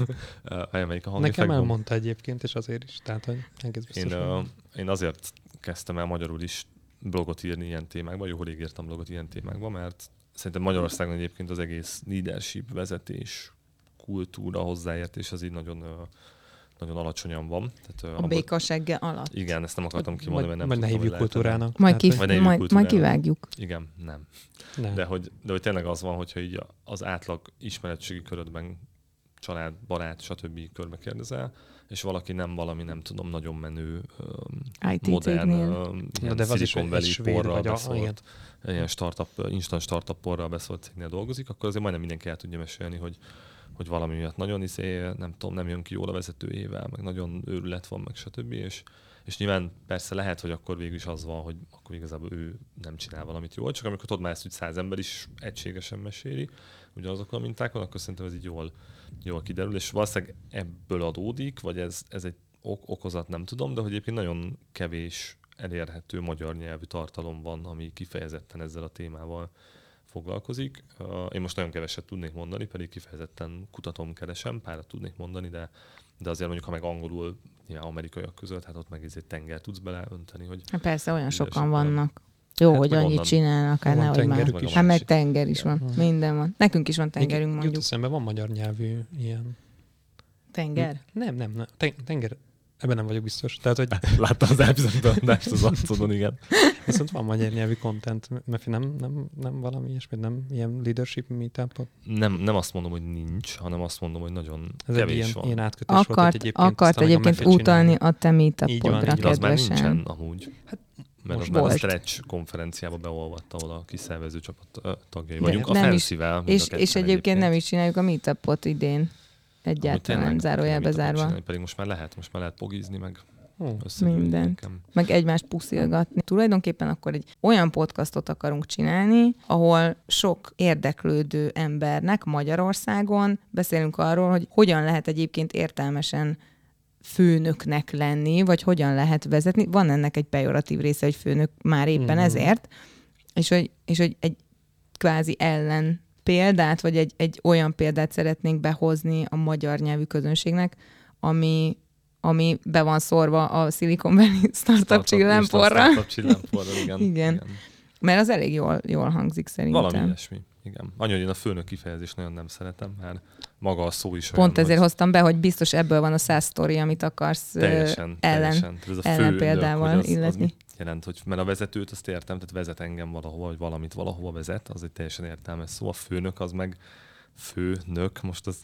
Elmelyik a
Nekem
hangeffektben.
elmondta egyébként, és azért is. Tehát, hogy egész biztos.
Én,
hogy-
uh, én azért kezdtem el magyarul is blogot írni ilyen témákban, jó, rég írtam blogot ilyen témákban, mert szerintem Magyarországon egyébként az egész leadership, vezetés, kultúra, hozzáértés az így nagyon, uh, nagyon alacsonyan van. Tehát,
A
abban-
békasegge alatt.
Igen, ezt nem akartam kimondani, mert nem
Vagy ne hívjuk kultúrának.
Majd,
Tehát,
ki,
Majd
majd, majd, kivágjuk.
Igen, nem.
nem.
De hogy, de hogy tényleg az van, hogyha így az átlag ismeretségi körödben család, barát, stb. körbe kérdezel, és valaki nem valami, nem tudom, nagyon menő,
IT
modern,
Ja,
ilyen
de az is egy
porral
vagy a-
beszólt, ilyen startup, instant startup porral beszólt cégnél dolgozik, akkor azért majdnem mindenki el tudja mesélni, hogy hogy valami miatt nagyon izé, nem tudom, nem jön ki jól a vezetőjével, meg nagyon őrület van, meg stb. És, és nyilván persze lehet, hogy akkor végül is az van, hogy akkor igazából ő nem csinál valamit jól, csak amikor tudod már ezt, hogy száz ember is egységesen meséli, ugyanazokon a mintákon, akkor szerintem ez így jól, jól kiderül, és valószínűleg ebből adódik, vagy ez, ez egy ok- okozat, nem tudom, de hogy egyébként nagyon kevés elérhető magyar nyelvű tartalom van, ami kifejezetten ezzel a témával foglalkozik. Én most nagyon keveset tudnék mondani, pedig kifejezetten kutatom, keresem, párat tudnék mondani, de, de azért mondjuk, ha meg angolul, nyilván amerikaiak között, hát ott meg egy tenger tudsz beleönteni, hogy
Hát persze, olyan sokan vannak. Jó,
Hát
hogy annyit
onnan-
csinálnak, hát
Van
nehogy már.
is.
Hát meg tenger is van.
Igen.
Minden van. Nekünk is van tengerünk, mondjuk.
Jut eszembe, van magyar nyelvű ilyen.
Tenger?
Nem, nem, nem. Ten- Tenger, ebben nem vagyok biztos. Tehát, hogy (laughs)
láttam az elbizonyítást az arcodon, igen.
viszont van magyar nyelvű content, mert nem, nem, nem valami ilyesmi, nem ilyen leadership meetup
Nem, nem azt mondom, hogy nincs, hanem azt mondom, hogy nagyon
Ez
kevés
egy ilyen,
van.
ilyen átkötés volt,
Akart,
egyébként
akart
a
egyébként
Mefe
utalni a te
Így van,
meetupodra,
így
de az már nincsen
kedvesen.
amúgy.
Hát
mert
most
az már a
volt.
Stretch konferenciába beolvadt, ahol a kis szervező csapat tagjai
De
vagyunk. A
nem is-
a
És, és egyébként nem is csináljuk a meetupot idén. Egyáltalán zárójelbe zárva.
csinálni, Pedig most már lehet, most már lehet pogizni, meg összegyűlni
Mindent.
nekem.
meg egymást puszilgatni. Tulajdonképpen akkor egy olyan podcastot akarunk csinálni, ahol sok érdeklődő embernek Magyarországon beszélünk arról, hogy hogyan lehet egyébként értelmesen főnöknek lenni, vagy hogyan lehet vezetni. Van ennek egy pejoratív része, hogy főnök már éppen
Mhm.
ezért, és hogy, és hogy egy kvázi ellen példát, vagy egy, egy olyan példát szeretnénk behozni a magyar nyelvű közönségnek, ami, ami be van szórva a Silicon Valley startup csillámporra,
Startup csillámporra, (laughs) igen.
Igen. mert az elég jól, jól hangzik szerintem.
Valami ilyesmi. Igen. Annyi, hogy én a főnök kifejezést nagyon nem szeretem, mert maga a szó is
Pont
olyan,
ezért
hogy
hoztam be, hogy biztos ebből van a száz sztori, amit akarsz
teljesen,
ellen,
teljesen. Ez a
ellen
főnök,
példával illetni.
Jelent, hogy mert a vezetőt azt értem, tehát vezet engem valahova, vagy valamit valahova vezet, az egy teljesen értelmes szó. A főnök az meg főnök, most az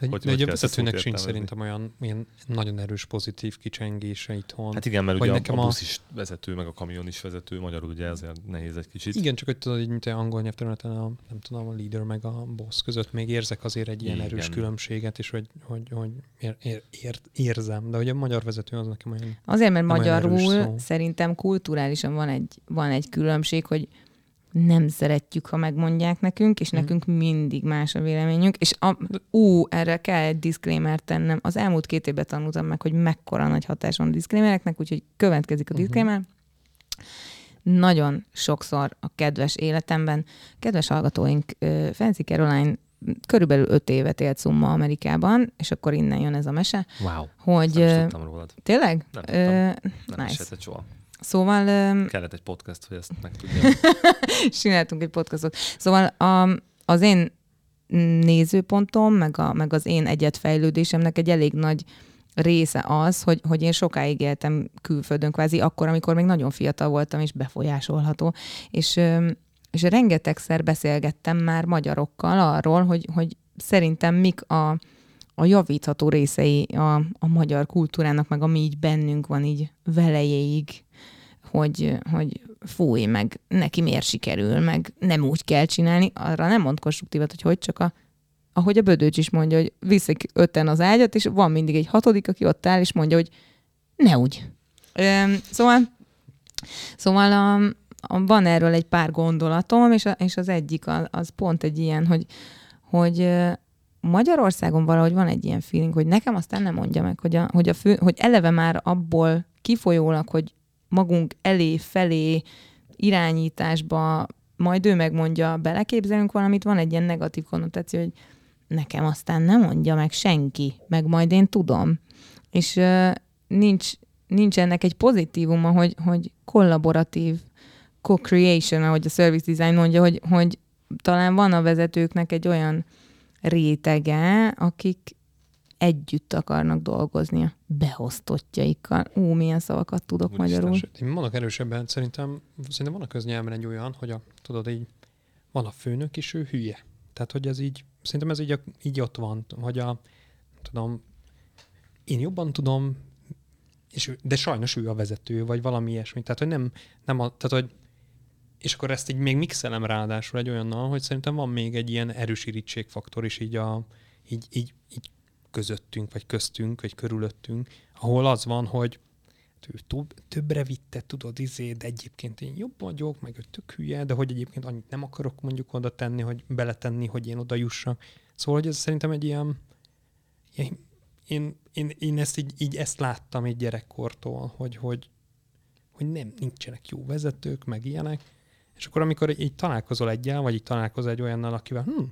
Egy,
Hogy-
de
hogy
egy
szót
vezetőnek sincs szerintem olyan ilyen nagyon erős pozitív kicsengése itthon.
Hát igen, mert
Vagy
ugye
nekem
a, a busz is vezető, meg a kamion is vezető, magyarul ugye ezért nehéz egy kicsit.
Igen, csak hogy tudod, így mint egy angol nyelvterületen a, nem tudom, a leader meg a boss között még érzek azért egy ilyen
Igen.
erős különbséget, és hogy, hogy, hogy ér, ér, ér, érzem. De hogy a magyar vezető az nekem olyan...
Azért, mert magyarul szerintem kulturálisan van egy, van egy különbség, hogy nem szeretjük, ha megmondják nekünk, és
Mhm.
nekünk mindig más a véleményünk, és a, ú, erre kell egy disclaimer tennem. Az elmúlt két évben tanultam meg, hogy mekkora nagy hatás van a disclaimereknek, úgyhogy következik a
Mhm.
disclaimer. Nagyon sokszor a kedves életemben, kedves hallgatóink, Fancy Caroline körülbelül öt évet élt Szumma Amerikában, és akkor innen jön ez a mese,
Wow.
hogy
nem is tudtam rólad.
tényleg?
Nem tudtam. Nem
nice.
soha.
Szóval
Kellett egy podcast, hogy ezt megtudjam. (laughs)
csináltunk egy podcastot. Szóval a, az én nézőpontom, meg, a, meg az én egyetfejlődésemnek egy elég nagy része az, hogy, hogy én sokáig éltem külföldön, kvázi akkor, amikor még nagyon fiatal voltam és befolyásolható. És, és rengetegszer beszélgettem már magyarokkal arról, hogy, hogy szerintem mik a, a javítható részei a, a magyar kultúrának, meg ami így bennünk van így velejéig, hogy, hogy fúj, meg neki miért sikerül, meg nem úgy kell csinálni, arra nem mond konstruktívat, hogy hogy csak a, ahogy a Bödöcs is mondja, hogy viszik öten az ágyat, és van mindig egy hatodik, aki ott áll, és mondja, hogy ne úgy. Üm, szóval, szóval a, a, van erről egy pár gondolatom, és, a, és az egyik az, az pont egy ilyen, hogy, hogy Magyarországon valahogy van egy ilyen feeling, hogy nekem aztán nem mondja meg, hogy, a, hogy, a fő, hogy eleve már abból kifolyólag, hogy magunk elé, felé irányításba, majd ő megmondja, beleképzelünk valamit, van egy ilyen negatív konnotáció, hogy nekem aztán nem mondja meg senki, meg majd én tudom. És uh, nincs, nincs ennek egy pozitívuma, hogy, hogy kollaboratív co-creation, ahogy a service design mondja, hogy, hogy talán van a vezetőknek egy olyan rétege, akik együtt akarnak dolgozni a beosztottjaikkal. Ú, milyen szavakat tudok
Úristen,
magyarul.
Én mondok erősebben, szerintem, szerintem van a köznyelven egy olyan, hogy a, tudod, így van a főnök, és ő hülye. Tehát, hogy ez így, szerintem ez így, a, így ott van, hogy a, tudom, én jobban tudom, és de sajnos ő a vezető, vagy valami ilyesmi. Tehát, hogy nem, nem a, tehát, hogy és akkor ezt így még mixelem ráadásul egy olyannal, hogy szerintem van még egy ilyen erős irítségfaktor is így, a, így, így, így közöttünk, vagy köztünk, vagy körülöttünk, ahol az van, hogy ő több, többre vitte, tudod, izé, de egyébként én jobb vagyok, meg ő tök hülye, de hogy egyébként annyit nem akarok mondjuk oda tenni, hogy beletenni, hogy én oda jussak. Szóval, hogy ez szerintem egy ilyen, ilyen én, én, én ezt így, így, ezt láttam egy gyerekkortól, hogy, hogy, hogy nem, nincsenek jó vezetők, meg ilyenek, és akkor amikor így találkozol egyel, vagy így találkozol egy olyannal, akivel hm,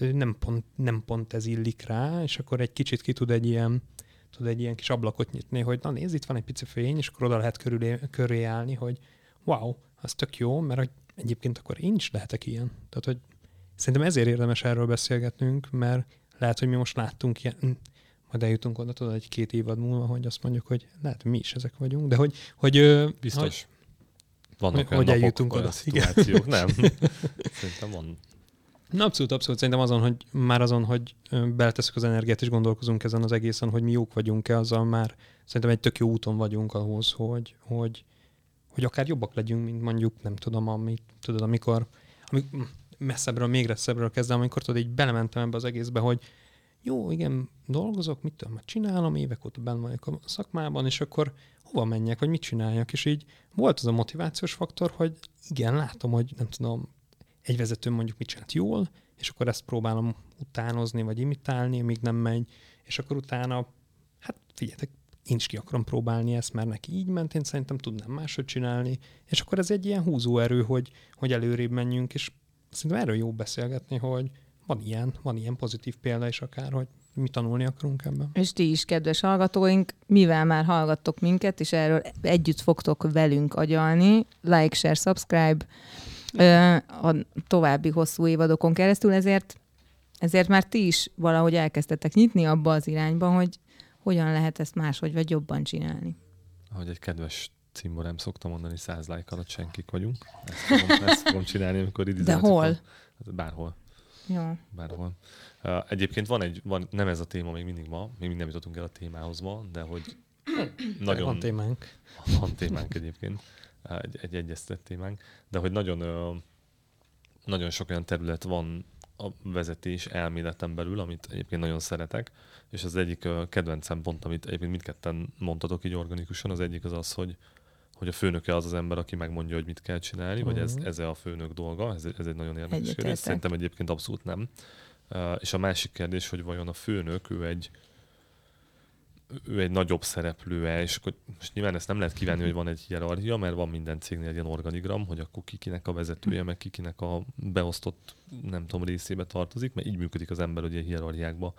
nem pont, nem pont ez illik rá, és akkor egy kicsit ki tud egy ilyen, tud egy ilyen kis ablakot nyitni, hogy na nézd, itt van egy pici fény, és akkor oda lehet körülé, köré állni, hogy wow, az tök jó, mert hogy egyébként akkor én is lehetek ilyen. Tehát, hogy szerintem ezért érdemes erről beszélgetnünk, mert lehet, hogy mi most láttunk ilyen, hm, majd eljutunk oda, tudod, egy két évad múlva, hogy azt mondjuk, hogy lehet, mi is ezek vagyunk, de hogy... hogy
Biztos.
Hogy,
Vannak
hogy
olyan napok,
eljutunk oda.
nem? (laughs) Szerintem van.
Na, abszolút, abszolút. Szerintem azon, hogy már azon, hogy ö, beleteszünk az energiát és gondolkozunk ezen az egészen, hogy mi jók vagyunk-e, azzal már szerintem egy tök jó úton vagyunk ahhoz, hogy, hogy, hogy akár jobbak legyünk, mint mondjuk, nem tudom, amit, tudod, amikor, amikor messzebbről, még messzebbről kezdem, amikor tudod, így belementem ebbe az egészbe, hogy jó, igen, dolgozok, mit tudom, csinálom, évek óta benn vagyok a szakmában, és akkor hova menjek, vagy mit csináljak, és így volt az a motivációs faktor, hogy igen, látom, hogy nem tudom, egy vezető mondjuk mit csinált jól, és akkor ezt próbálom utánozni, vagy imitálni, míg nem megy, és akkor utána, hát figyeljetek, én is ki akarom próbálni ezt, mert neki így ment, én szerintem tudnám máshogy csinálni, és akkor ez egy ilyen húzóerő, hogy, hogy előrébb menjünk, és szerintem erről jó beszélgetni, hogy van ilyen, van ilyen pozitív példa is akár, hogy mi tanulni akarunk ebben.
És ti is, kedves hallgatóink, mivel már hallgattok minket, és erről együtt fogtok velünk agyalni, like, share, subscribe a további hosszú évadokon keresztül, ezért, ezért már ti is valahogy elkezdtetek nyitni abba az irányba, hogy hogyan lehet ezt máshogy vagy jobban csinálni.
Ahogy egy kedves cimborám szokta mondani, száz like alatt senkik vagyunk. Ezt fogom, ezt fogom csinálni, amikor
De
idizáltuk
hol?
Hát bárhol.
Jó.
Bárhol. Uh, egyébként van egy, van, nem ez a téma még mindig ma, még nem jutottunk el a témához ma, de hogy (coughs) nagyon...
Van témánk.
Van témánk egyébként, Uh, egy, egy egyeztett témánk, de hogy nagyon, nagyon sok olyan terület van a vezetés elméleten belül, amit egyébként nagyon szeretek, és az egyik uh, kedvencem pont, amit egyébként mindketten mondtatok így organikusan, az egyik az az, hogy, hogy a főnöke az az ember, aki megmondja, hogy mit kell csinálni, uh-huh. vagy ez,
Mhm.
ez a főnök dolga, ez, ez egy nagyon érdekes kérdés. Szerintem egyébként abszolút nem. Uh, és a másik kérdés, hogy vajon a főnök, ő egy, ő egy nagyobb szereplő-e, és akkor most nyilván ezt nem lehet kívánni, hogy van egy hierarchia, mert van minden cégnél egy ilyen organigram, hogy akkor kikinek a vezetője, meg kikinek a beosztott, nem tudom, részébe tartozik, mert így működik az ember, hogy a hierarchiákba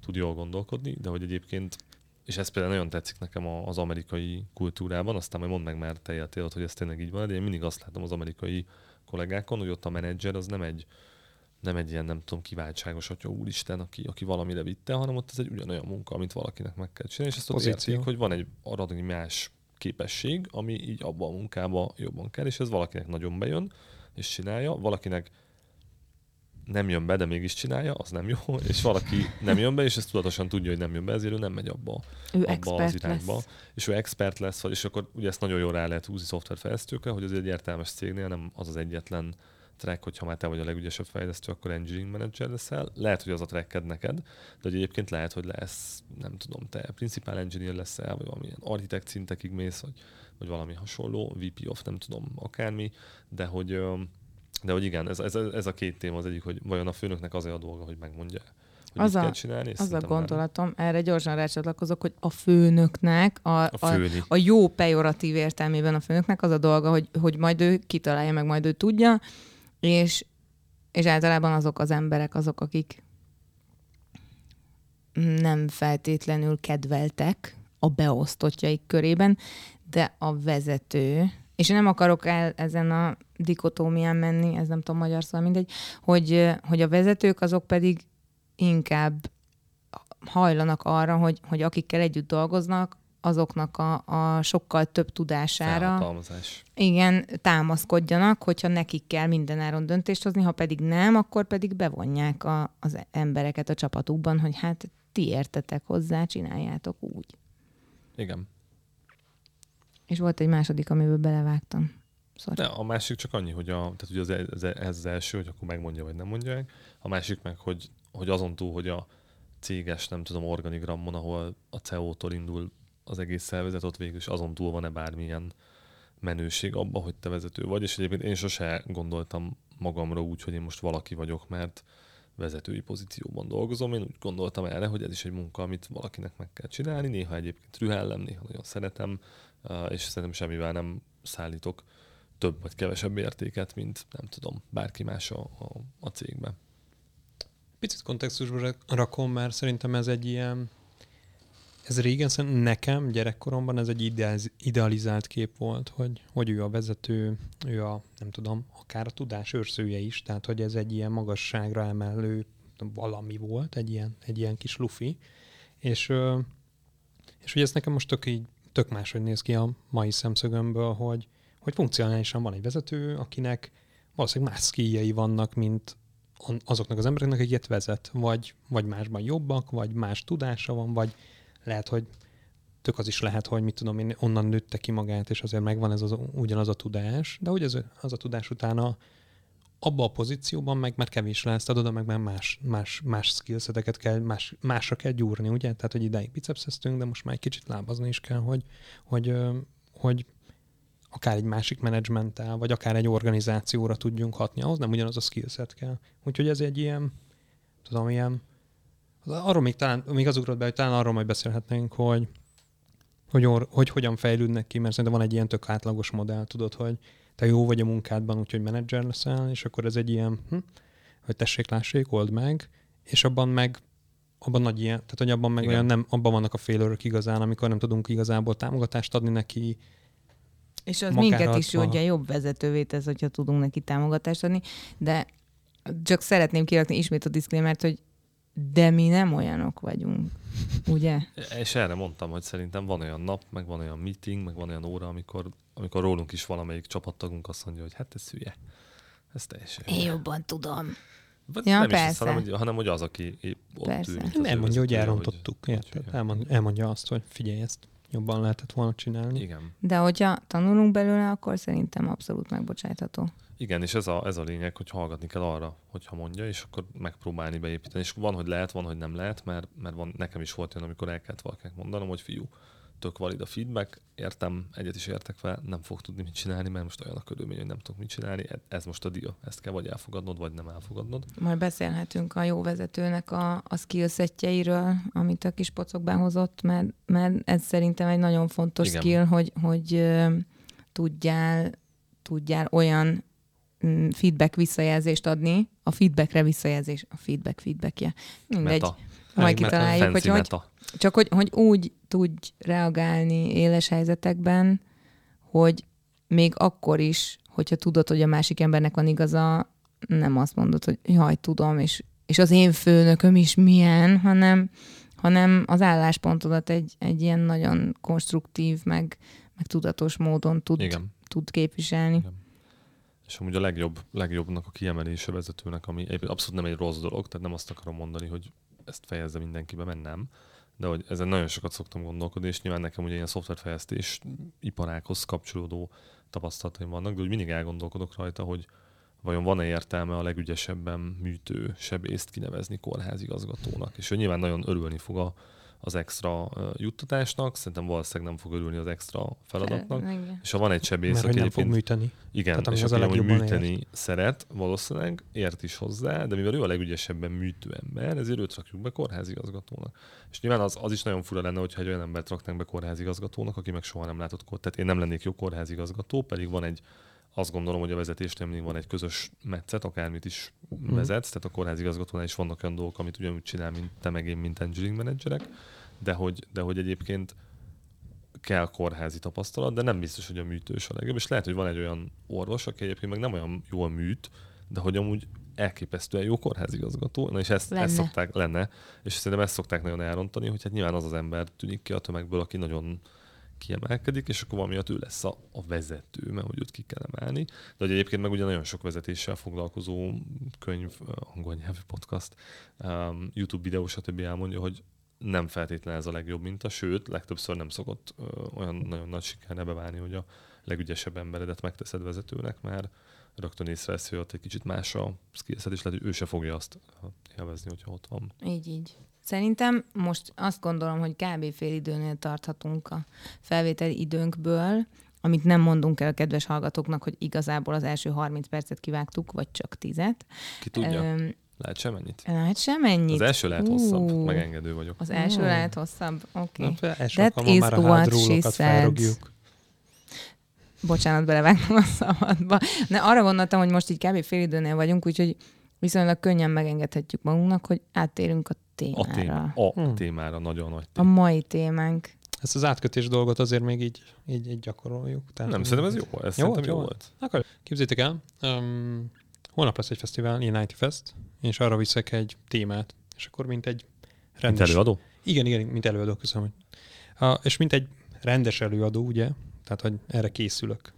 tud jól gondolkodni, de hogy egyébként és ez például nagyon tetszik nekem az amerikai kultúrában, aztán majd mondd meg már te éltél hogy ez tényleg így van, de én mindig azt látom az amerikai kollégákon, hogy ott a menedzser az nem egy, nem egy ilyen, nem tudom, kiváltságos atya úristen, aki, aki valamire vitte, hanem ott ez egy ugyanolyan munka, amit valakinek meg kell csinálni, és ezt ott érték, hogy van egy aradni más képesség, ami így abban a munkában jobban kell, és ez valakinek nagyon bejön, és csinálja, valakinek nem jön be, de mégis csinálja, az nem jó, (laughs) és valaki nem jön be, és ezt tudatosan tudja, hogy nem jön be, ezért ő nem megy abba,
Ő
abba az irányba.
lesz.
És ő expert lesz, és akkor ugye ezt nagyon jól rá lehet húzni szoftverfejlesztőkre, hogy az egy értelmes cégnél nem az az egyetlen track, hogyha már te vagy a legügyesebb fejlesztő, akkor engineering manager leszel. Lehet, hogy az a tracked neked, de egyébként lehet, hogy lesz, nem tudom, te principal engineer leszel, vagy valamilyen architekt szintekig mész, vagy, vagy valami hasonló, VP of nem tudom, akármi, de hogy, de hogy igen, ez, ez, ez a két téma az egyik, hogy vajon a főnöknek az a dolga, hogy megmondja, hogy
Az
mit
a-
kell csinálni.
Az a gondolatom, erre gyorsan rácsatlakozok, hogy a főnöknek, a,
A
a, a jó pejoratív értelmében a főnöknek az a dolga, hogy, hogy majd ő kitalálja, meg majd ő tudja, és, és általában azok az emberek, azok, akik nem feltétlenül kedveltek a beosztottjaik körében, de a vezető, és nem akarok el ezen a dikotómián menni, ez nem tudom magyar szóval mindegy, hogy, hogy a vezetők azok pedig inkább hajlanak arra, hogy, hogy akikkel együtt dolgoznak, azoknak a, a sokkal több tudására igen, támaszkodjanak, hogyha nekik kell mindenáron döntést hozni, ha pedig nem, akkor pedig bevonják a, az embereket a csapatukban, hogy hát ti értetek hozzá, csináljátok úgy.
Igen.
És volt egy második, amiből belevágtam. Sorry.
A másik csak annyi, hogy a, tehát ugye az, ez, ez az első, hogy akkor megmondja, vagy nem mondja meg. A másik meg, hogy, hogy azon túl, hogy a céges, nem tudom, organigramon, ahol a CEO-tól indul az egész szervezet, ott végül is azon túl van-e bármilyen menőség abba, hogy te vezető vagy, és egyébként én sose gondoltam magamra úgy, hogy én most valaki vagyok, mert vezetői pozícióban dolgozom. Én úgy gondoltam erre, hogy ez is egy munka, amit valakinek meg kell csinálni. Néha egyébként rühellem, néha nagyon szeretem, és szerintem semmivel nem szállítok több vagy kevesebb értéket, mint nem tudom, bárki más a, a, a cégben.
Picit kontextusba rak- rakom, mert szerintem ez egy ilyen, ez régen szerintem nekem gyerekkoromban ez egy idealiz- idealizált kép volt, hogy, hogy ő a vezető, ő a, nem tudom, akár a tudás őrzője is, tehát hogy ez egy ilyen magasságra emelő valami volt, egy ilyen, egy ilyen kis lufi, és, és hogy ez nekem most tök így, tök máshogy néz ki a mai szemszögömből, hogy, hogy funkcionálisan van egy vezető, akinek valószínűleg más skilljei vannak, mint azoknak az embereknek, akiket vezet, vagy, vagy másban jobbak, vagy más tudása van, vagy lehet, hogy tök az is lehet, hogy mit tudom én, onnan nőtte ki magát, és azért megvan ez az, ugyanaz a tudás, de hogy az, az a tudás utána abba a pozícióban meg már kevés lesz, adod, meg már más, más, más skillseteket kell, más, másra kell gyúrni, ugye? Tehát, hogy ideig bicepszeztünk, de most már egy kicsit lábazni is kell, hogy, hogy, hogy akár egy másik menedzsmenttel, vagy akár egy organizációra tudjunk hatni, ahhoz nem ugyanaz a skillset kell. Úgyhogy ez egy ilyen, tudom, ilyen, arról még talán, még az ugrott be, hogy talán arról majd beszélhetnénk, hogy, hogy, or, hogy hogyan fejlődnek ki, mert szerintem van egy ilyen tök átlagos modell, tudod, hogy te jó vagy a munkádban, úgyhogy menedzser leszel, és akkor ez egy ilyen, hm, hogy tessék, lássék, old meg, és abban meg abban nagy ilyen, tehát hogy abban meg
Igen.
olyan nem, abban vannak a failure igazán, amikor nem tudunk igazából támogatást adni neki,
És az minket is
adva.
ugye jobb vezetővé tesz, hogyha tudunk neki támogatást adni, de csak szeretném kirakni ismét a diszklémert, hogy de mi nem olyanok vagyunk, ugye?
És erre mondtam, hogy szerintem van olyan nap, meg van olyan meeting, meg van olyan óra, amikor, amikor rólunk is valamelyik csapattagunk azt mondja, hogy hát ez hülye. Ez teljesen
Én
hülye.
jobban tudom.
Vagy
Ja,
nem is
persze.
hanem, hogy, hanem hogy az, aki ott
Persze.
ül, az
Nem mondja, hogy elrontottuk.
hogy
Érted? Elmond, elmondja azt, hogy figyelj, ezt jobban lehetett volna csinálni.
Igen.
De hogyha tanulunk belőle, akkor szerintem abszolút megbocsátható.
Igen, és ez a, ez a lényeg, hogy hallgatni kell arra, hogyha mondja, és akkor megpróbálni beépíteni. És van, hogy lehet, van, hogy nem lehet, mert, mert van, nekem is volt olyan, amikor el kellett valakinek mondanom, hogy fiú, tök valid a feedback, értem, egyet is értek fel, nem fog tudni mit csinálni, mert most olyan a körülmény, hogy nem tudok mit csinálni, E- ez most a deal, ezt kell vagy elfogadnod, vagy nem elfogadnod.
Majd beszélhetünk a jó vezetőnek a, a skillsetjeiről, amit a kis pocokban hozott, mert, mert ez szerintem egy nagyon fontos
Igen.
skill, hogy, hogy tudjál, tudjál olyan feedback visszajelzést adni, a feedbackre visszajelzés, a feedback feedbackje. Mindegy,
Meta.
majd kitaláljuk, hogy, hogy csak hogy, hogy úgy tudj reagálni éles helyzetekben, hogy még akkor is, hogyha tudod, hogy a másik embernek van igaza, nem azt mondod, hogy jaj, tudom, és, és az én főnököm is milyen, hanem, hanem az álláspontodat egy, egy ilyen nagyon konstruktív, meg, meg tudatos módon tud,
Igen.
tud képviselni.
Igen. És amúgy a legjobb, legjobbnak a kiemelése vezetőnek, ami abszolút nem egy rossz dolog, tehát nem azt akarom mondani, hogy ezt fejezze mindenkibe, mert nem, de hogy ezen nagyon sokat szoktam gondolkodni, és nyilván nekem ugye ilyen szoftverfejlesztés iparákhoz kapcsolódó tapasztalataim vannak, de úgy mindig elgondolkodok rajta, hogy vajon van-e értelme a legügyesebben műtő sebészt kinevezni kórházigazgatónak. És ő nyilván nagyon örülni fog a, az extra juttatásnak, szerintem valószínűleg nem fog örülni az extra feladatnak.
Igen.
És ha van egy sebész,
Mert
aki
nem fog műteni.
Igen,
Tehát
és
az
aki amúgy műteni szeret, valószínűleg ért is hozzá, de mivel ő a legügyesebben műtő ember, ezért őt rakjuk be kórházigazgatónak. És nyilván az, az is nagyon fura lenne, hogyha egy olyan embert raknánk be kórházigazgatónak, aki meg soha nem látott kor. Tehát én nem lennék jó kórházigazgató, pedig van egy azt gondolom, hogy a vezetésnél mindig van egy közös metszet, akármit is
Mhm.
vezetsz, tehát a kórházigazgatónál is vannak olyan dolgok, amit ugyanúgy csinál, mint te meg én, mint engineering menedzserek, de hogy, de hogy egyébként kell kórházi tapasztalat, de nem biztos, hogy a műtős a legjobb, és lehet, hogy van egy olyan orvos, aki egyébként meg nem olyan jól műt, de hogy amúgy elképesztően jó kórházigazgató, na és ezt,
Lenne.
ezt szokták, lenne, és szerintem ezt szokták nagyon elrontani, hogy hát nyilván az az ember tűnik ki a tömegből, aki nagyon kiemelkedik, és akkor valamiatt ő lesz a, a vezető, mert hogy őt ki kell emelni. De hogy egyébként meg ugye nagyon sok vezetéssel foglalkozó könyv, angol nyelvű podcast, um, YouTube videó, stb. elmondja, hogy nem feltétlenül ez a legjobb minta, sőt, legtöbbször nem szokott ö, olyan nagyon nagy sikerre beválni, hogy a legügyesebb emberedet megteszed vezetőnek, mert rögtön észreveszi, hogy ott egy kicsit más a skillset, és lehet, hogy ő se fogja azt élvezni, hogyha ott van.
Így, így. Szerintem most azt gondolom, hogy kb. fél időnél tarthatunk a felvételi időnkből, amit nem mondunk el a kedves hallgatóknak, hogy igazából az első 30 percet kivágtuk, vagy csak 10-et.
Ki tudja?
Öm,
Lehet sem ennyit?
Hát sem ennyit.
Az első lehet hosszabb,
Ú.
megengedő vagyok.
Az első
Ó.
lehet hosszabb? Oké. Okay. That is
már a
what she said. Bocsánat, belevágtam a szabadba. Ne, arra gondoltam, hogy most így kb. fél időnél vagyunk, úgyhogy viszonylag könnyen megengedhetjük magunknak, hogy áttérünk a témára.
A, téma, a
Hmm.
témára nagyon nagy
A
téma.
mai témánk.
Ezt az átkötés dolgot azért még így, így, így gyakoroljuk. Tehát
Nem, szerintem ez jó. Ez
Jó
jó,
volt,
jó
jó
volt.
Akkor képzétek el, um, holnap lesz egy fesztivál, E90 Fest, és arra viszek egy témát, és akkor mint egy
Mint
rendes...
előadó?
Igen, igen, mint előadó, köszönöm. A, és mint egy rendes előadó, ugye, tehát hogy erre készülök.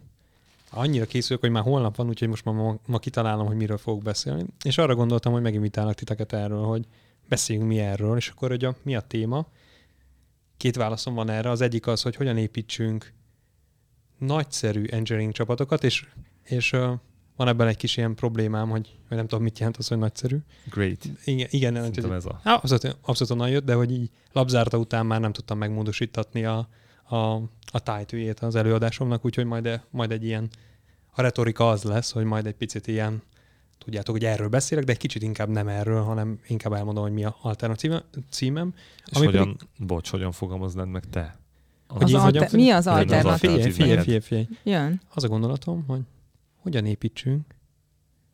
Annyira készülök, hogy már holnap van, úgyhogy most ma, ma, kitalálom, hogy miről fogok beszélni. És arra gondoltam, hogy meginvitálok titeket erről, hogy beszéljünk mi erről, és akkor hogy a, mi a téma. Két válaszom van erre. Az egyik az, hogy hogyan építsünk nagyszerű engineering csapatokat, és, és van ebben egy kis ilyen problémám, hogy, hogy nem tudom, mit jelent az, hogy nagyszerű.
Great.
Igen, igen
Szerintem ez a...
Á, Abszolút, abszolút onnan jött, de hogy így labzárta után már nem tudtam megmódosítatni a, a, a tájtűjét az előadásomnak, úgyhogy majd, majd egy ilyen, a retorika az lesz, hogy majd egy picit ilyen, tudjátok, hogy erről beszélek, de egy kicsit inkább nem erről, hanem inkább elmondom, hogy mi a alternatív címem.
És
Ami
hogyan, bocs, hogyan fogalmaznád meg te?
Hogy
Az alter-
hogyan-
mi az alternatív?
figyelj, figyelj, figyelj.
Jön.
Az a gondolatom, hogy hogyan építsünk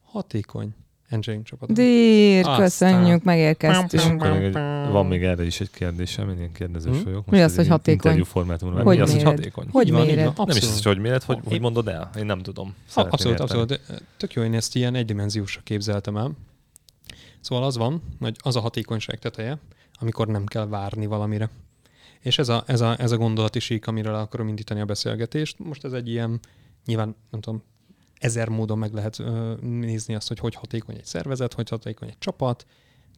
hatékony engineering csapatot.
Dír,
Aztán.
köszönjük,
És
megérkeztünk.
akkor még egy, van még erre is egy kérdésem, én ilyen kérdezős
Hm?
vagyok.
Mi az, hogy
egy
hatékony?
Formátumban.
Hogy
Mi az, hogy
méred?
hatékony?
Hogy
van,
méred?
van.
Nem is az, hogy méret, hogy, hogy mondod el? Én nem tudom.
Ha,
Szeretném
abszolút,
érteni.
abszolút. Tök jó, én ezt ilyen egydimenziósra képzeltem el. Szóval az van, hogy az a hatékonyság teteje, amikor nem kell várni valamire. És ez a, ez a, ez a gondolati sík, amiről akarom indítani a beszélgetést. Most ez egy ilyen, nyilván nem tudom, ezer módon meg lehet ö, nézni azt, hogy hogy hatékony egy szervezet, hogy hatékony egy csapat,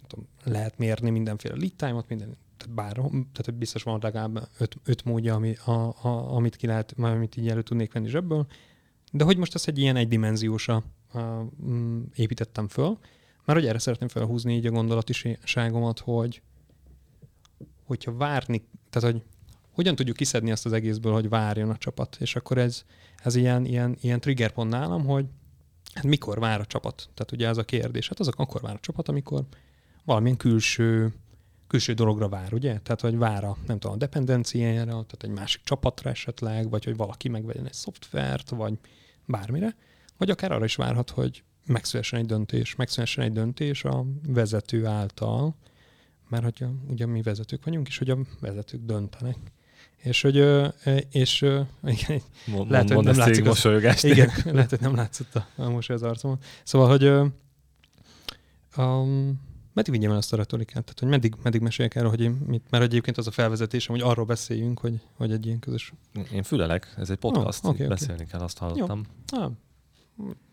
tudom, lehet mérni mindenféle lead time-ot, minden, tehát bár, tehát biztos van legalább öt, öt módja, ami, a, a, amit ki lehet, amit így elő tudnék venni zsebből. De hogy most ezt egy ilyen egydimenziósra uh, mm, építettem föl, mert hogy erre szeretném felhúzni így a gondolatiságomat, hogy hogyha várni, tehát hogy hogyan tudjuk kiszedni azt az egészből, hogy várjon a csapat. És akkor ez, ez ilyen, ilyen, ilyen trigger pont nálam, hogy hát mikor vár a csapat. Tehát ugye ez a kérdés. Hát azok akkor vár a csapat, amikor valamilyen külső, külső dologra vár, ugye? Tehát, hogy vár a, nem tudom, a dependenciájára, tehát egy másik csapatra esetleg, vagy hogy valaki megvegyen egy szoftvert, vagy bármire, vagy akár arra is várhat, hogy megszülessen egy döntés, megszülessen egy döntés a vezető által, mert hogy a, ugye mi vezetők vagyunk, és hogy a vezetők döntenek. És hogy, és igen,
Mond,
Lehet, hogy nem látszik
mosolyogást.
igen, lehet, hogy nem látszott a, a mosoly az arcomon. Szóval, hogy um, meddig vigyem el ezt a retorikát? Tehát, hogy meddig, meddig meséljek erről, hogy én mit, mert egyébként az a felvezetésem, hogy arról beszéljünk, hogy, hogy egy ilyen közös...
Én fülelek, ez egy podcast,
Ah,
oh,
oké.
beszélni kell, azt hallottam.
Ah,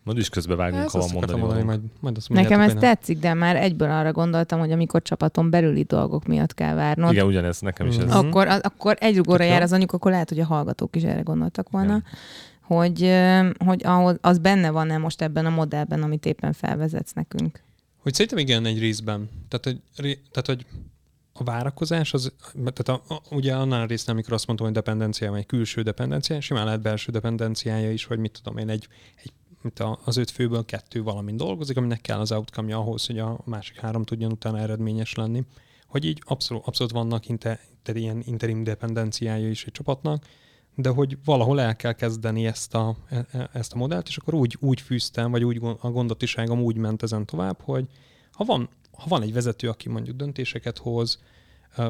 Majd is közbevágunk, ha van
azt akartam
mondani.
mondani, majd, majd azt
Nekem ez tetszik, de már egyből arra gondoltam, hogy amikor csapaton belüli dolgok miatt kell várnod,
Igen, ugyanez, nekem is ez.
Mhm.
akkor, akkor egy rugóra jár az anyuk, akkor lehet, hogy a hallgatók is erre gondoltak volna,
Igen.
hogy, hogy ahhoz, az benne van-e most ebben a modellben, amit éppen felvezetsz nekünk.
Hogy szerintem igen, egy részben. Tehát, hogy, tehát, hogy a várakozás, az, tehát a, a, ugye annál a résznél, amikor azt mondtam, hogy dependencia, vagy egy külső dependencia, simán lehet belső dependenciája is, hogy mit tudom én, egy, egy mint az öt főből kettő valamin dolgozik, aminek kell az outcome ahhoz, hogy a másik három tudjon utána eredményes lenni. Hogy így abszolút, abszolút vannak inter, inter, ilyen interim dependenciája is egy csapatnak, de hogy valahol el kell kezdeni ezt a, e- e- ezt a modellt, és akkor úgy, úgy fűztem, vagy úgy a gondotiságom úgy ment ezen tovább, hogy ha van, ha van egy vezető, aki mondjuk döntéseket hoz,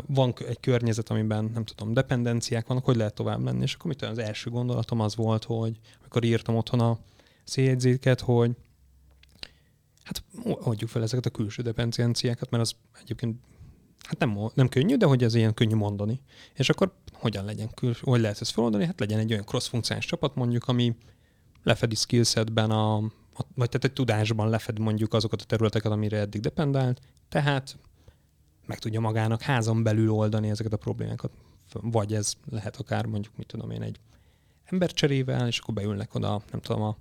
van egy környezet, amiben nem tudom, dependenciák vannak, hogy lehet tovább menni. És akkor mit az első gondolatom az volt, hogy amikor írtam otthon a széljegyzéket, hogy hát adjuk fel ezeket a külső dependenciákat, mert az egyébként hát nem, nem könnyű, de hogy ez ilyen könnyű mondani. És akkor hogyan legyen kül, hogy lehet ezt feloldani? Hát legyen egy olyan cross-funkciális csapat mondjuk, ami lefedi skillsetben a, vagy tehát egy tudásban lefed mondjuk azokat a területeket, amire eddig dependált, tehát meg tudja magának házon belül oldani ezeket a problémákat. Vagy ez lehet akár mondjuk, mit tudom én, egy embercserével, és akkor beülnek oda, nem tudom, a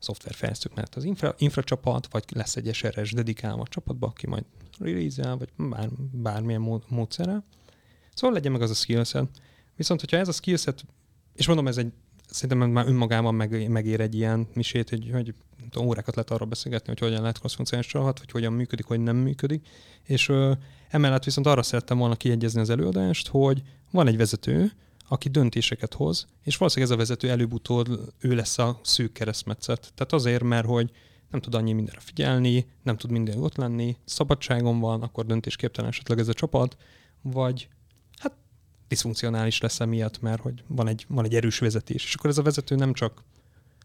szoftverfejlesztők mellett az infra, infracsapat, vagy lesz egy SRS dedikálva a csapatba, aki majd release vagy bár, bármilyen mód, módszerrel. Szóval legyen meg az a skillset. Viszont, hogyha ez a skillset, és mondom, ez egy, szerintem már önmagában meg, megér egy ilyen misét, hogy, hogy tudom, órákat lehet arról beszélgetni, hogy hogyan lehet cross csapat, vagy hogyan működik, hogy nem működik. És ö, emellett viszont arra szerettem volna kiegyezni az előadást, hogy van egy vezető, aki döntéseket hoz, és valószínűleg ez a vezető előbb-utóbb ő lesz a szűk keresztmetszet. Tehát azért, mert hogy nem tud annyi mindenre figyelni, nem tud minden ott lenni, szabadságon van, akkor döntésképtelen esetleg ez a csapat, vagy hát diszfunkcionális lesz emiatt, mert hogy van egy, van egy erős vezetés. És akkor ez a vezető nem csak,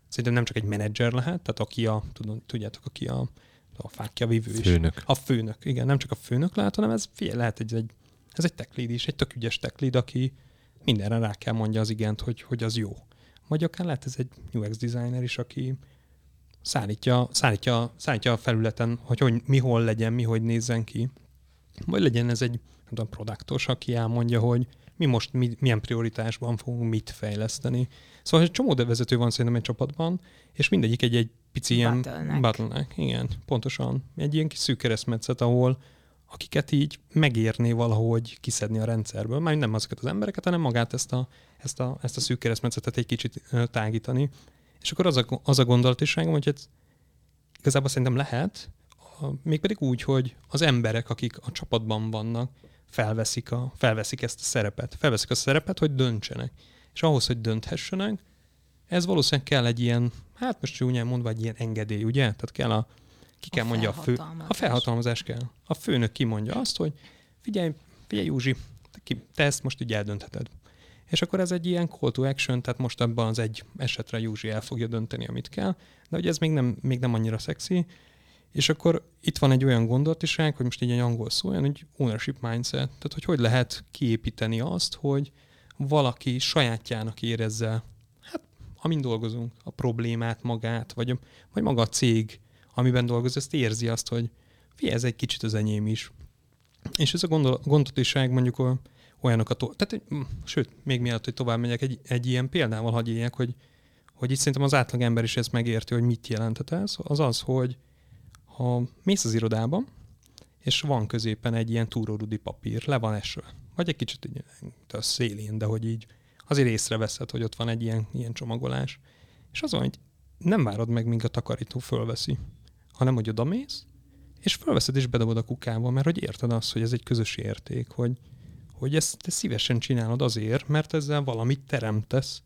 szerintem nem csak egy menedzser lehet, tehát aki a, tudom, tudjátok, aki a, a fákja vívő is.
Főnök.
A főnök, igen, nem csak a főnök lehet, hanem ez figyelj, lehet egy, egy ez egy tech lead is, egy tök ügyes tech lead, aki mindenre rá kell mondja az igent, hogy, hogy az jó. Vagy akár lehet ez egy UX designer is, aki szállítja, szállítja, szállítja a felületen, hogy, hogy mi hol legyen, mi hogy nézzen ki. Vagy legyen ez egy tudom, produktos, aki elmondja, hogy mi most mi, milyen prioritásban fogunk mit fejleszteni. Szóval egy csomó vezető van szerintem egy csapatban, és mindegyik egy, egy pici ilyen
bottleneck.
Igen, pontosan. Egy ilyen kis szűk keresztmetszet, ahol akiket így megérné valahogy kiszedni a rendszerből. Már nem azokat az embereket, hanem magát ezt a, ezt a, ezt a szűk keresztmetszetet egy kicsit tágítani. És akkor az a, az a gondolatiságom, hogy ez igazából szerintem lehet, mégpedig úgy, hogy az emberek, akik a csapatban vannak, felveszik, a, felveszik ezt a szerepet. Felveszik a szerepet, hogy döntsenek. És ahhoz, hogy dönthessenek, ez valószínűleg kell egy ilyen, hát most csúnyán mondva, egy ilyen engedély, ugye? Tehát kell a, ki kell mondja a fő, a felhatalmazás kell. A főnök kimondja azt, hogy figyelj, figyelj Józsi, te, ezt most így eldöntheted. És akkor ez egy ilyen call to action, tehát most abban az egy esetre Józsi el fogja dönteni, amit kell, de hogy ez még nem, még nem annyira szexi, és akkor itt van egy olyan gondolatiság, hogy most így egy angol szó, olyan, hogy ownership mindset, tehát hogy hogy lehet kiépíteni azt, hogy valaki sajátjának érezze, hát amin dolgozunk, a problémát magát, vagy, a, vagy maga a cég, amiben dolgoz, ezt érzi azt, hogy figyelj, ez egy kicsit az enyém is. És ez a gondol, gondolatiság mondjuk olyanokat, tehát mm, sőt, még mielőtt, hogy tovább megyek, egy, egy ilyen példával hagyj éljek, hogy, hogy itt szerintem az átlag ember is ezt megérti, hogy mit jelentett ez, az az, hogy ha mész az irodába, és van középen egy ilyen túrórudi papír, le van esve, vagy egy kicsit így a szélén, de hogy így azért észreveszed, hogy ott van egy ilyen, ilyen csomagolás. És az van, hogy nem várod meg, míg a takarító fölveszi, hanem hogy odamész, és fölveszed és bedobod a kukába, mert hogy érted azt, hogy ez egy közös érték, hogy, hogy ezt te szívesen csinálod azért, mert ezzel valamit teremtesz.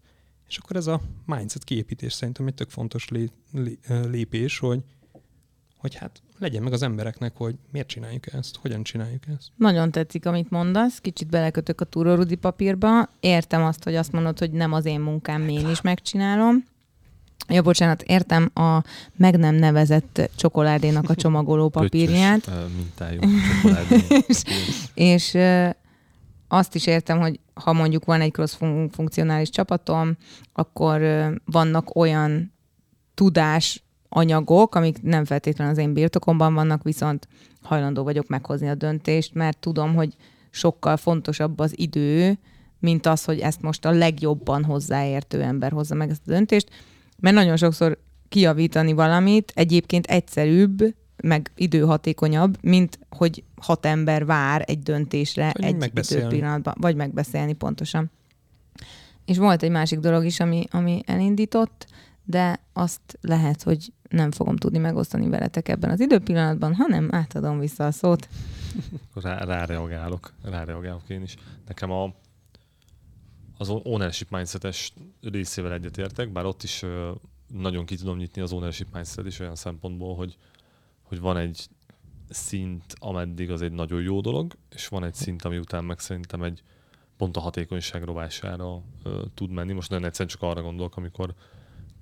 És akkor ez a mindset kiépítés szerintem egy tök fontos lé, lé, lépés, hogy, hogy hát legyen meg az embereknek, hogy miért csináljuk ezt, hogyan csináljuk ezt.
Nagyon tetszik, amit mondasz, kicsit belekötök a túrorudi papírba. Értem azt, hogy azt mondod, hogy nem az én munkám, én is megcsinálom. Ja, bocsánat, értem a meg nem nevezett csokoládénak a csomagoló papírját,
Pöttyös, ö, mintájú csokoládé.
és ö, azt is értem, hogy ha mondjuk van egy cross-funkcionális csapatom, akkor vannak olyan tudás anyagok, amik nem feltétlenül az én birtokomban vannak, viszont hajlandó vagyok meghozni a döntést, mert tudom, hogy sokkal fontosabb az idő, mint az, hogy ezt most a legjobban hozzáértő ember hozza meg ezt a döntést, mert nagyon sokszor kiavítani valamit egyébként egyszerűbb, meg időhatékonyabb, mint hogy hat ember vár egy döntésre
Vagy
egy időpillanatban, vagy megbeszélni pontosan. És volt egy másik dolog is, ami, ami elindított, de azt lehet, hogy nem fogom tudni megosztani veletek ebben az időpillanatban, hanem átadom vissza a szót.
Rá, ráreagálok, ráreagálok én is. Nekem a, az ownership mindsetes részével egyetértek, bár ott is nagyon ki tudom nyitni az ownership mindset is olyan szempontból, hogy, hogy van egy szint, ameddig az egy nagyon jó dolog, és van egy szint, ami után meg szerintem egy pont a hatékonyság rovására ö, tud menni. Most nagyon egyszerűen csak arra gondolok, amikor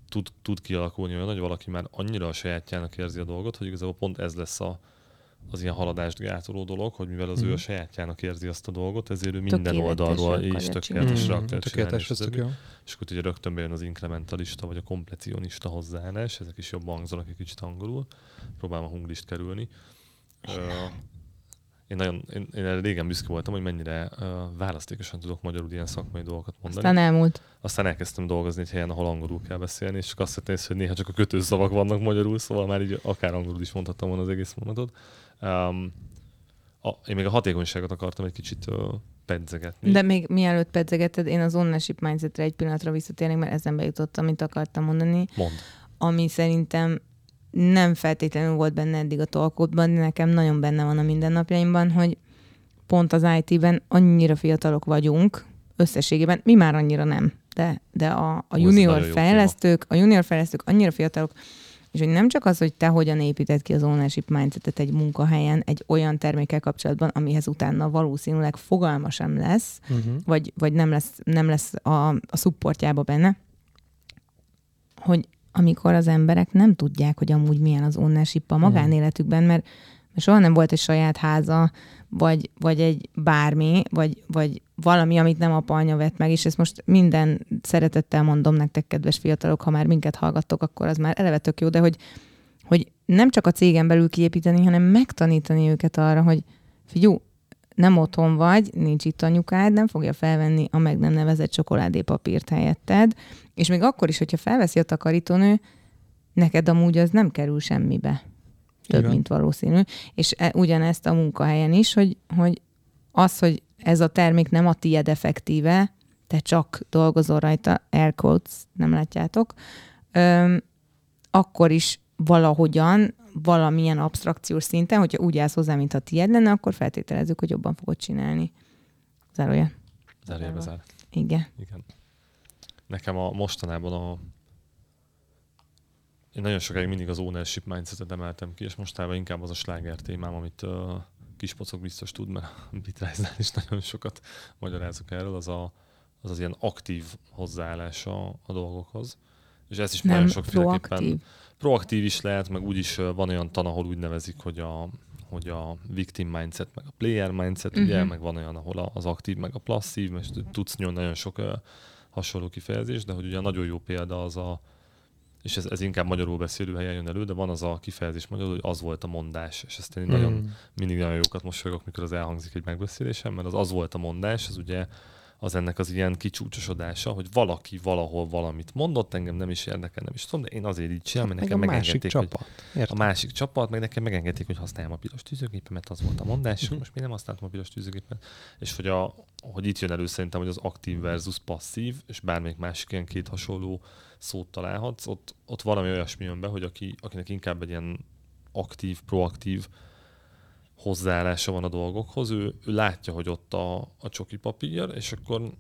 tud, tud kialakulni olyan, hogy valaki már annyira a sajátjának érzi a dolgot, hogy igazából pont ez lesz a, az ilyen haladást gátoló dolog, hogy mivel az ő a
Mhm.
sajátjának érzi azt a dolgot, ezért ő minden
Tökéletesre
oldalról is tökéletesre
Mm,
akar
tökéletes,
és
ez tök jó.
És akkor ugye rögtön bejön az inkrementalista, vagy a komplecionista hozzáállás, ezek is jobban hangzanak egy kicsit angolul. Próbálom a hunglist kerülni. Én nagyon, én, én régen büszke voltam, hogy mennyire uh, választékosan tudok magyarul ilyen szakmai dolgokat mondani.
Aztán elmúlt.
Aztán elkezdtem dolgozni egy helyen, ahol angolul kell beszélni, és azt észre, hogy néha csak a kötőszavak vannak magyarul, szóval már így akár angolul is mondhattam volna az egész mondatot. Um, a, én még a hatékonyságot akartam egy kicsit uh, pedzegetni.
De még mielőtt pedzegeted, én az ownership mindsetre egy pillanatra visszatérnék, mert ezen bejutottam, amit akartam mondani,
Mond.
ami szerintem nem feltétlenül volt benne eddig a tolkodban, de nekem nagyon benne van a mindennapjaimban, hogy pont az IT-ben annyira fiatalok vagyunk, összességében, mi már annyira nem, de, de a, a junior fejlesztők, a junior fejlesztők annyira fiatalok, és hogy nem csak az, hogy te hogyan építed ki az ownership mindsetet egy munkahelyen, egy olyan termékkel kapcsolatban, amihez utána valószínűleg fogalma sem lesz,
Uh-huh.
vagy, vagy nem lesz, nem lesz a, a supportjába benne, hogy amikor az emberek nem tudják, hogy amúgy milyen az ownership a magánéletükben, mert, mert soha nem volt egy saját háza, vagy, vagy egy bármi, vagy, vagy valami, amit nem apa anya vett meg, és ezt most minden szeretettel mondom nektek, kedves fiatalok, ha már minket hallgattok, akkor az már eleve tök jó, de hogy, hogy nem csak a cégen belül kiépíteni, hanem megtanítani őket arra, hogy figyú, nem otthon vagy, nincs itt anyukád, nem fogja felvenni a meg nem nevezett csokoládépapírt helyetted, és még akkor is, hogyha felveszi a takarítónő, neked amúgy az nem kerül semmibe. Több,
van.
mint valószínű. És e, ugyanezt a munkahelyen is, hogy, hogy az, hogy ez a termék nem a tied effektíve, te csak dolgozol rajta, air quotes, nem látjátok, öm, akkor is valahogyan, valamilyen abstrakciós szinten, hogyha úgy állsz hozzá, mintha tied lenne, akkor feltételezzük, hogy jobban fogod csinálni. Zárója.
Zárjában zár.
Igen.
Igen. Nekem a mostanában a én nagyon sokáig mindig az ownership mindsetet emeltem ki, és mostában inkább az a sláger témám, amit uh, kispocok biztos tud, mert (laughs) a Bitrise-nál is nagyon sokat magyarázok erről, az a, az, az ilyen aktív hozzáállás a, a dolgokhoz. És ez is
Nem
nagyon sokféleképpen
proaktív.
Proaktív is lehet, meg úgyis ö, van olyan tan, ahol úgy nevezik, hogy a, hogy a victim mindset, meg a player mindset, uh-huh. ugye,
Mhm.
meg van olyan, ahol az aktív, meg a passzív, és tudsz nyolni nagyon sok hasonló kifejezés, de hogy ugye a nagyon jó példa az a, és ez, ez inkább magyarul beszélő helyen jön elő, de van az a kifejezés magyarul, hogy az volt a mondás, és ezt én
Mm.
nagyon, mindig nagyon jókat mosolygok, mikor az elhangzik egy megbeszélésem, mert az az volt a mondás, az ugye az ennek az ilyen kicsúcsosodása, hogy valaki valahol valamit mondott, engem nem is érdekel, nem is tudom, de én azért így csinálom, mert
Meg
nekem
a másik
megengedték, hogy
csapat.
a másik csapat, meg nekem megengedték, hogy használjam a piros tűzőgépemet, az volt a mondás, uh-huh. most még nem használtam a piros tűzőgépet. És hogy, a, hogy itt jön elő szerintem, hogy az aktív versus passzív, és bármelyik másik ilyen két hasonló szót találhatsz, ott, ott valami olyasmi jön be, hogy aki, akinek inkább egy ilyen aktív, proaktív hozzáállása van a dolgokhoz, ő, ő látja, hogy ott a, a csoki papír, és akkor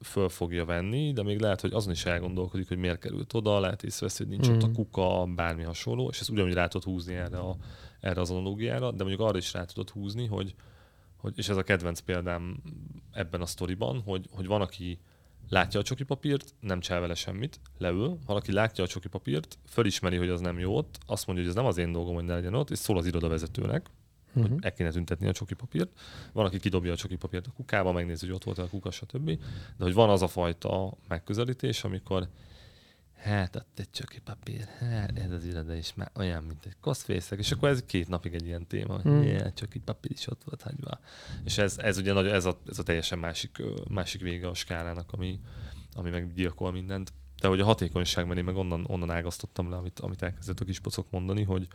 föl fogja venni, de még lehet, hogy azon is elgondolkodik, hogy miért került oda, lehet észreveszi, hogy nincs mm. ott a
Mm.
kuka, bármi hasonló, és ezt ugyanúgy rá tudod húzni erre, a, erre az analógiára, de mondjuk arra is rá tudod húzni, hogy, hogy és ez a kedvenc példám ebben a sztoriban, hogy, hogy van, aki látja a csoki papírt, nem csinál vele semmit, leül, valaki látja a csoki papírt, fölismeri, hogy az nem jó ott, azt mondja, hogy ez nem az én dolgom, hogy ne legyen ott, és szól az irodavezetőnek, hogy
Mhm.
el kéne tüntetni a csoki papírt. Van, aki kidobja a csoki papírt a kukába, megnézi, hogy ott volt a kuka, stb. De hogy van az a fajta megközelítés, amikor hát ott egy csöki papír, hát ez az iroda is már olyan, mint egy koszfészek, és akkor ez két napig egy ilyen téma,
Hmm.
hmm. csöki papír is ott volt hagyva. És ez, ez ugye nagy, ez, a, ez a teljesen másik, másik vége a skálának, ami, ami meg gyilkol mindent. De hogy a hatékonyságban én meg onnan, onnan ágasztottam le, amit, amit elkezdett a kispocok mondani, hogy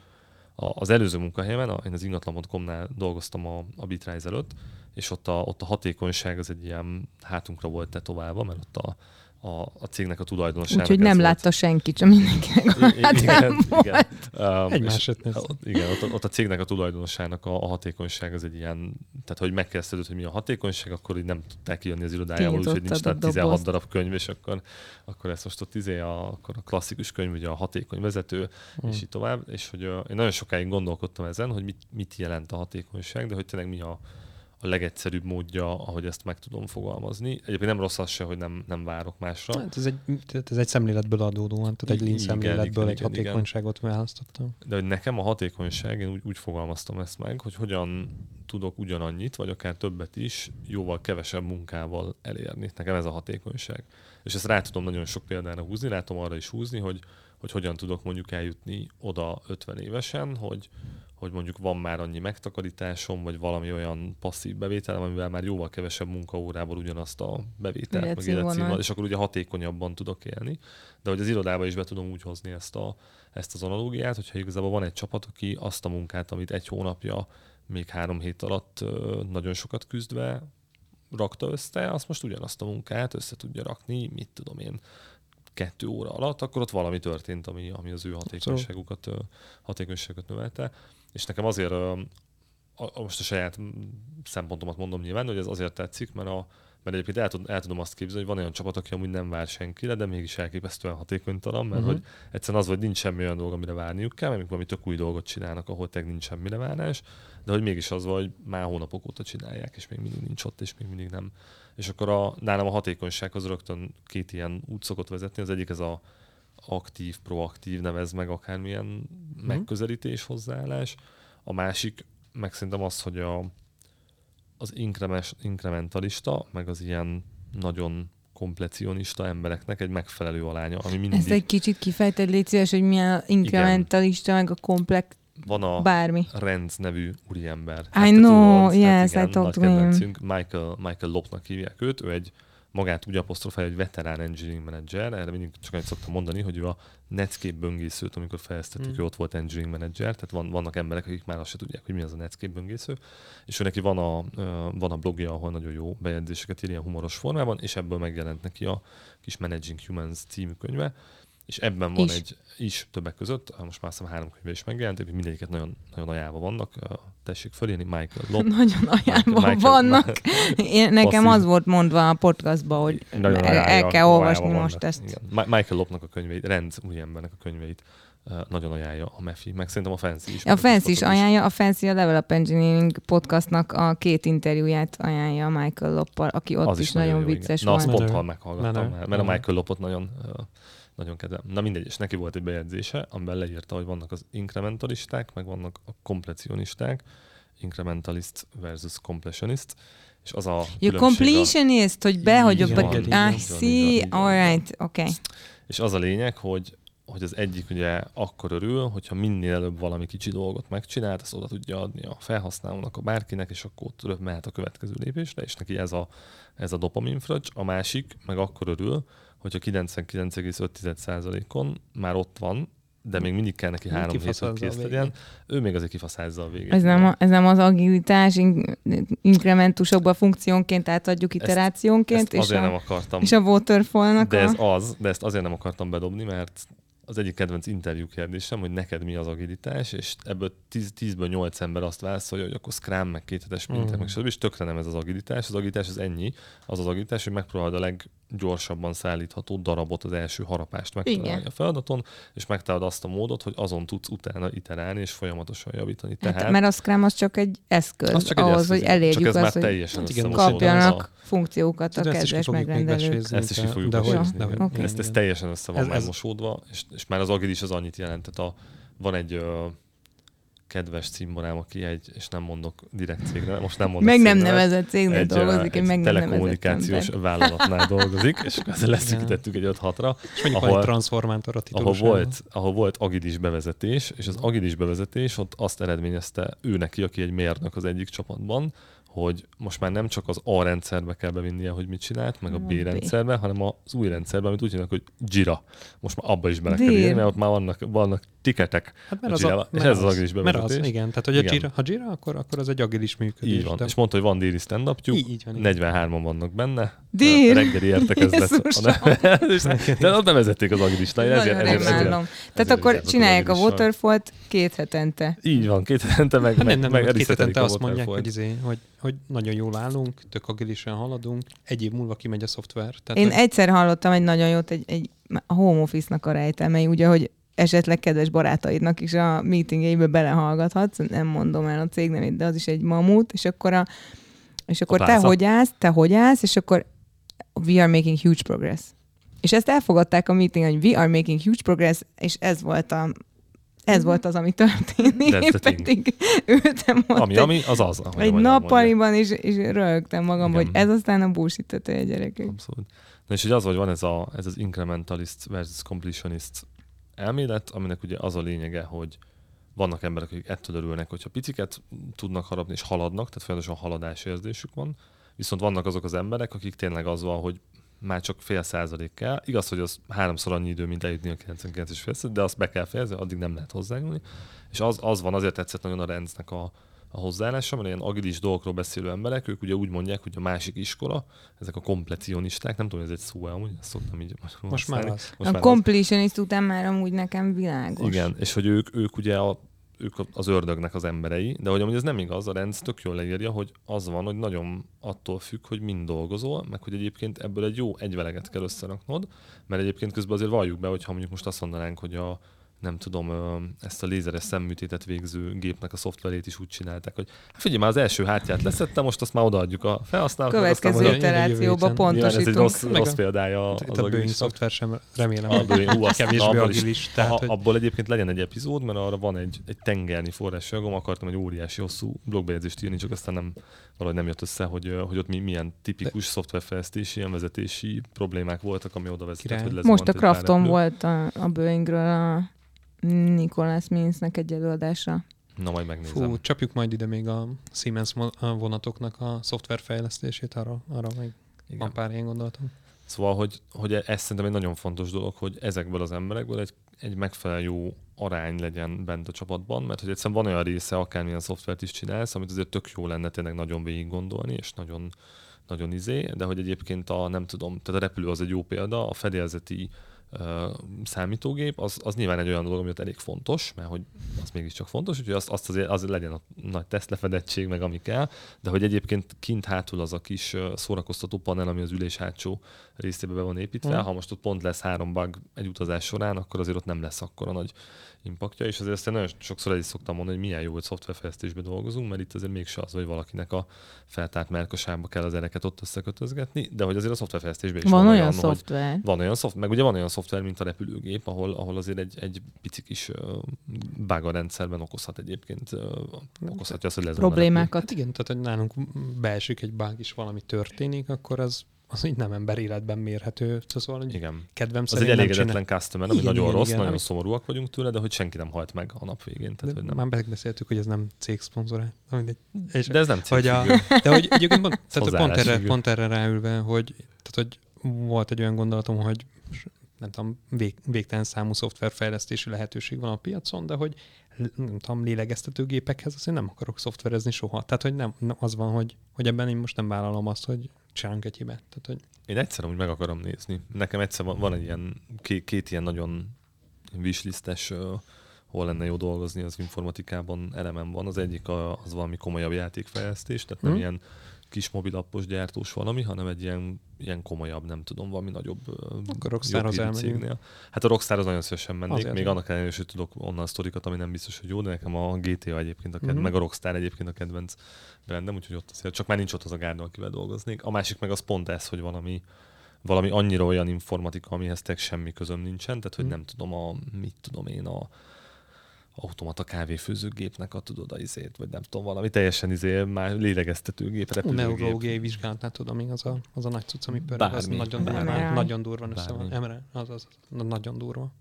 az előző munkahelyemen, a, én az ingatlan.com-nál dolgoztam a, a Bitrise előtt, és ott a, ott a hatékonyság az egy ilyen hátunkra volt tetoválva, mert ott a, a, a cégnek a tulajdonosának
Úgyhogy nem
volt.
látta senki, csak mindenkinek a
I- i- igen, igen. Um,
Egymás
ott- Igen, ott, ott, a cégnek a tulajdonosának a, a hatékonyság az egy ilyen, tehát hogy megkezdődött, hogy mi a hatékonyság, akkor így nem tudták kijönni az irodájából, úgyhogy nincs tehát
a
16
dobozt.
darab könyv, és akkor, akkor ezt most ott izé a, akkor a klasszikus könyv, ugye a hatékony vezető,
Hmm.
és így tovább, és hogy uh, én nagyon sokáig gondolkodtam ezen, hogy mit, mit jelent a hatékonyság, de hogy tényleg mi a, a legegyszerűbb módja, ahogy ezt meg tudom fogalmazni. Egyébként nem rossz az se, hogy nem, nem várok másra.
Hát ez egy, ez egy szemléletből adódóan, tehát egy lean
Igen,
szemléletből
igen,
egy
igen, igen.
hatékonyságot választottam.
De hogy nekem a hatékonyság, én úgy, úgy fogalmaztam ezt meg, hogy hogyan tudok ugyanannyit, vagy akár többet is, jóval kevesebb munkával elérni. Nekem ez a hatékonyság. És ezt rá tudom nagyon sok példára húzni, látom arra is húzni, hogy, hogy hogyan tudok mondjuk eljutni oda 50 évesen, hogy, hogy mondjuk van már annyi megtakarításom, vagy valami olyan passzív bevételem, amivel már jóval kevesebb munkaórából ugyanazt a bevételt, meg
Életszínvonalat.
és akkor ugye hatékonyabban tudok élni. De hogy az irodába is be tudom úgy hozni ezt, a, ezt az analógiát, hogyha igazából van egy csapat, aki azt a munkát, amit egy hónapja, még három hét alatt nagyon sokat küzdve rakta össze, azt most ugyanazt a munkát össze tudja rakni, mit tudom én, kettő óra alatt, akkor ott valami történt, ami, ami az ő hatékonyságukat, hatékonyságukat növelte. És nekem azért, a, most a saját szempontomat mondom nyilván, hogy ez azért tetszik, mert a, mert egyébként el, tud, el tudom azt képzelni, hogy van olyan csapat, aki amúgy nem vár senkire, de mégis elképesztően hatékonytalan, mert uh-huh. hogy egyszerűen az, hogy nincs semmi olyan dolog, amire várniuk kell, mert valami tök új dolgot csinálnak, ahol tényleg nincs semmire várás, de hogy mégis az van, hogy már hónapok óta csinálják, és még mindig nincs ott, és még mindig nem. És akkor a, nálam a hatékonyság az rögtön két ilyen út szokott vezetni. Az egyik ez a aktív, proaktív, nevez meg akármilyen uh-huh. megközelítés, hozzáállás. A másik meg szerintem az, hogy a, az inkremes, inkrementalista, meg az ilyen nagyon komplecionista embereknek egy megfelelő alánya, ami mindig
Ezt egy kicsit kifejted, légy szíves, hogy milyen inkrementalista, meg a komplex,
van a
bármi.
Renz nevű úriember.
I
te
know,
tudod, hát
yes,
igen,
I talked to him.
Michael, Michael Lopnak hívják őt, ő egy magát úgy apostrofálja, egy veterán engineering manager, erre mindig csak annyit szoktam mondani, hogy ő a Netscape böngészőt, amikor fejlesztettük,
Mm.
ő ott volt engineering manager, tehát van, vannak emberek, akik már azt se tudják, hogy mi az a Netscape böngésző, és ő neki van a, van a blogja, ahol nagyon jó bejegyzéseket ír ilyen humoros formában, és ebből megjelent neki a kis Managing Humans című könyve, és ebben van
Is.
egy is többek között, most már azt hiszem három könyve is megjelent, egyébként mindegyiket nagyon, nagyon ajánlva vannak, tessék fölírni, Michael Lop. (laughs)
Nagyon ajánlva
Michael-
vannak. Én, nekem
Passzív.
az volt mondva a podcastban, hogy
Nagyon
el, el kell olvasni
vannak.
most ezt.
Igen. Michael Lopnak a könyveit, Renz úriembernek a könyveit nagyon ajánlja a Mefi, meg szerintem a Fancy is.
A Fancy is ajánlja, a Fancy a Level Up Engineering podcastnak a két interjúját ajánlja Michael Loppal, aki ott
Az
is, nagyon
jó,
vicces
Na, azt
volt.
pont hal meghallgattam már, mert a. Michael Lopot nagyon, uh, nagyon kedvem. Na mindegy, és neki volt egy bejegyzése, amiben leírta, hogy vannak az inkrementalisták, meg vannak a komplecionisták, incrementalist versus completionist, és az a
You
különbség a-
completionist, hogy behagyok
Így
be...
van,
így
I
van,
see, alright, oké. Okay.
És az a lényeg, hogy, hogy az egyik ugye akkor örül, hogyha minél előbb valami kicsi dolgot megcsinált, azt oda tudja adni a felhasználónak, a bárkinek, és akkor ott mehet a következő lépésre, és neki ez a, ez a dopamin fröccs. A másik meg akkor örül, hogyha 99,5%-on már ott van, de még mindig kell neki három hét, hogy kész legyen. Ő még azért kifaszázza a végét.
Ez nem, a, ez nem az agilitás, in, inkrementusokba funkciónként átadjuk
Ezt-
iterációnként,
Ezt
és
azért nem
a,
akartam
és a waterfallnak
De ez
a...
az, de ezt azért nem akartam bedobni, mert az egyik kedvenc interjú kérdésem, hogy neked mi az agilitás, és ebből 10, 10-ből 8 ember azt válaszolja, hogy akkor Scrum, meg kéthetes minták,
Mm.
meg stb. És tökre nem ez az agilitás. Az agilitás az ennyi. Az az agilitás, hogy megpróbálod a leggyorsabban szállítható darabot, az első harapást megtalálni
Igen.
a feladaton, és megtalálod azt a módot, hogy azon tudsz utána iterálni és folyamatosan javítani.
Hát,
Tehát
mert a Scrum az csak egy eszköz
az csak egy
ahhoz,
eszköz,
hogy elérjük
csak ez
azt,
már
hogy
teljesen
Hát igen,
kapjanak funkciókat a
is ki
kedves megrendelők.
Ezt is ki fogjuk
de hogy- de.
Ezt, ez teljesen össze van
Ez-
már
ez-
mosódva, és, és már az agilis az annyit jelent, tehát a, van egy kedves cimborám, aki egy, és nem mondok direkt cégre, most nem mondok
Meg nem
cégnevet,
nevezett cégnél
egy,
dolgozik,
egy
meg nem
telekommunikációs
ember.
vállalatnál dolgozik, és ezzel leszűkítettük egy 5-6-ra,
És mondjuk
ahol-
egy transformátor a
ahol volt, ahol volt agidis bevezetés, és az agidis bevezetés ott azt eredményezte ő neki, aki egy mérnök az egyik csapatban, hogy most már nem csak az A rendszerbe kell bevinnie, hogy mit csinált, meg a B rendszerbe, hanem az új rendszerbe, amit úgy hívnak, hogy Jira. Most már abba is bele kell írni, mert ott már vannak, vannak tiketek.
Hát mert
a
az, a,
És ez az agilis
Mert az,
bevezetés.
igen. Tehát, hogy a
Igen.
Jira, ha Jira, akkor, akkor az egy agilis működés.
Így van.
De-
És mondta, hogy van déli stand
Így- így van, igen.
43-an vannak benne.
Dél?
Reggeli értekezlet. De ott bevezették az agilistát.
Nagyon remélem. Tehát akkor
járok az
csinálják a
agilissal.
waterfall két hetente.
Így van, két hetente meg,
Hát
meg,
nem, nem,
meg
nem, két hetente
a
azt mondják,
waterfall-t.
hogy, izé, hogy, hogy nagyon jól állunk, tök agilisen haladunk, egy év múlva kimegy a szoftver. Tehát,
Én
hogy
egyszer hallottam egy nagyon jót, egy, egy a home office-nak a rejtelmei, ugye, hogy esetleg kedves barátaidnak is a meetingjeibe belehallgathatsz, nem mondom el a cég nevét, de az is egy mamut, és akkor, a, és akkor te hogy állsz, te hogy állsz, és akkor we are making huge progress. És ezt elfogadták a meeting, hogy we are making huge progress, és ez volt a ez volt az, ami történik. Én (laughs) pedig ültem ott
Ami, ami, az az.
egy nappaliban, és, és rögtem magam,
Igen.
hogy ez aztán a bullshit a gyerekek.
Abszolút. Na és hogy az, hogy van ez, a, ez az incrementalist versus completionist elmélet, aminek ugye az a lényege, hogy vannak emberek, akik ettől örülnek, hogyha piciket tudnak harapni és haladnak, tehát folyamatosan haladási érzésük van, viszont vannak azok az emberek, akik tényleg az van, hogy már csak fél százalék kell. Igaz, hogy az háromszor annyi idő, mint eljutni a 99 és fél százalék, de azt be kell fejezni, addig nem lehet hozzányúlni. És az, az van, azért tetszett nagyon a rendnek a, a hozzáállása, mert ilyen agilis dolgokról beszélő emberek, ők ugye úgy mondják, hogy a másik iskola, ezek a kompletionisták, nem tudom, ez egy szó amúgy, ezt szoktam így
most már
használni.
az.
Most
a
már
completionist után már amúgy nekem világos.
Igen, és hogy ők, ők ugye a, ők az ördögnek az emberei, de hogy amúgy ez nem igaz, a rend tök jól leírja, hogy az van, hogy nagyon attól függ, hogy mind dolgozol, meg hogy egyébként ebből egy jó egyveleget kell összeraknod, mert egyébként közben azért valljuk be, hogy ha mondjuk most azt mondanánk, hogy a nem tudom, ezt a lézeres szemműtétet végző gépnek a szoftverét is úgy csinálták, hogy hát figyelj, már az első hátját leszettem, most azt már odaadjuk a felhasználóknak.
Következő
a-
iterációba
héten.
Nyilván ez egy
pontosítunk.
rossz,
Meg
rossz
a-
példája az
Itt a Boeing
agilisnak.
szoftver sem remélem,
A Boeing, hú, azt-
kevésbé
abból is-
agilis. Tehát, hogy
abból egyébként legyen egy epizód, mert arra van egy, egy tengernyi forrásjogom, akartam egy óriási hosszú blogbejegyzést írni, csak aztán nem, valahogy nem jött össze, hogy, hogy ott mi, milyen tipikus szoftverfejlesztési, ilyen vezetési problémák voltak, ami oda vezetett, hogy
Most a
repülő.
volt a, a Boeingről a Nicholas Minsnek egy előadása.
Na majd megnézem.
fú, csapjuk majd ide még a Siemens vonatoknak a szoftverfejlesztését, arra, arra még
Igen.
van pár ilyen gondolatom.
Szóval, hogy, hogy ez szerintem egy nagyon fontos dolog, hogy ezekből az emberekből egy, egy megfelelő jó arány legyen bent a csapatban, mert hogy egyszerűen van olyan része, akármilyen szoftvert is csinálsz, amit azért tök jó lenne tényleg nagyon végig gondolni, és nagyon, nagyon izé, de hogy egyébként a, nem tudom, tehát a repülő az egy jó példa, a fedélzeti ö, számítógép, az, az nyilván egy olyan dolog, ami ott elég fontos, mert hogy az mégiscsak fontos, úgyhogy azt, azt azért, azért legyen a nagy tesztlefedettség, meg ami kell, de hogy egyébként kint hátul az a kis szórakoztató panel, ami az ülés hátsó részébe be van építve,
Mhm.
ha most ott pont lesz három bug egy utazás során, akkor azért ott nem lesz akkora nagy impaktja, és azért aztán nagyon sokszor el is szoktam mondani, hogy milyen jó, hogy szoftverfejlesztésben dolgozunk, mert itt azért mégse az, hogy valakinek a feltárt melkasába kell az ereket ott összekötözgetni, de hogy azért a szoftverfejlesztésben is
Van,
van,
olyan
olyan, hogy
szoftver.
van olyan szoftver, meg ugye van olyan szoftver, mint a repülőgép, ahol, ahol azért egy, egy pici kis uh, bug a rendszerben okozhat egyébként, okozhatja azt, hogy lesz
Problémákat.
Hát igen, tehát hogy nálunk beesik egy bug is, valami történik, akkor az, az így nem ember életben mérhető. Szóval, hogy
Igen.
kedvem
Az egy
nem
elégedetlen customer, ami
Igen,
nagyon
igen,
rossz,
igen,
nagyon
ami-
szomorúak vagyunk tőle, de hogy senki nem halt meg a nap végén. Tehát, hogy
De
nem.
már megbeszéltük, hogy ez nem cég mindegy. És,
De ez nem
hogy a, de hogy egyébként pont, tehát pont, erre, pont erre ráülve, hogy, tehát, hogy volt egy olyan gondolatom, hogy nem tudom, vég, végtelen számú szoftverfejlesztési lehetőség van a piacon, de hogy nem tudom, lélegeztetőgépekhez azért nem akarok szoftverezni soha. Tehát, hogy nem, nem az van, hogy, hogy ebben én most nem vállalom azt, hogy csinálunk egy hibát. Tehát, hogy
Én egyszer úgy meg akarom nézni. Nekem egyszer van, van egy ilyen, két, két ilyen nagyon wishlistes, uh, hol lenne jó dolgozni az informatikában elemem van. Az egyik a, az valami komolyabb játékfejlesztés, tehát nem
Mhm.
ilyen kis mobilappos gyártós valami, hanem egy ilyen, ilyen komolyabb, nem tudom, valami nagyobb
Akkor Rockstarhoz
hírű
elmegyünk.
cégnél. Hát a Rockstar az nagyon szívesen mennék,
Azért.
még annak ellenére, hogy tudok onnan sztorikat, ami nem biztos, hogy jó, de nekem a GTA egyébként a kedvenc,
Mhm.
meg a Rockstar egyébként a kedvenc brandem, úgyhogy ott azért, csak már nincs ott az a gárda, akivel dolgoznék. A másik meg az pont ez, hogy valami, valami annyira olyan informatika, amihez tényleg semmi közöm nincsen, tehát hogy
Mhm.
nem tudom a, mit tudom én, a automata kávéfőzőgépnek a tudod a izét, vagy nem tudom, valami teljesen izé, már lélegeztetőgép,
Ú,
repülőgép.
neurológiai vizsgálatnál tudom, még az a, az a nagy cucc, ami pörög, az
Bármi.
nagyon durva,
Bármi.
nagyon durva össze van. MRI, az, az, az nagyon durva.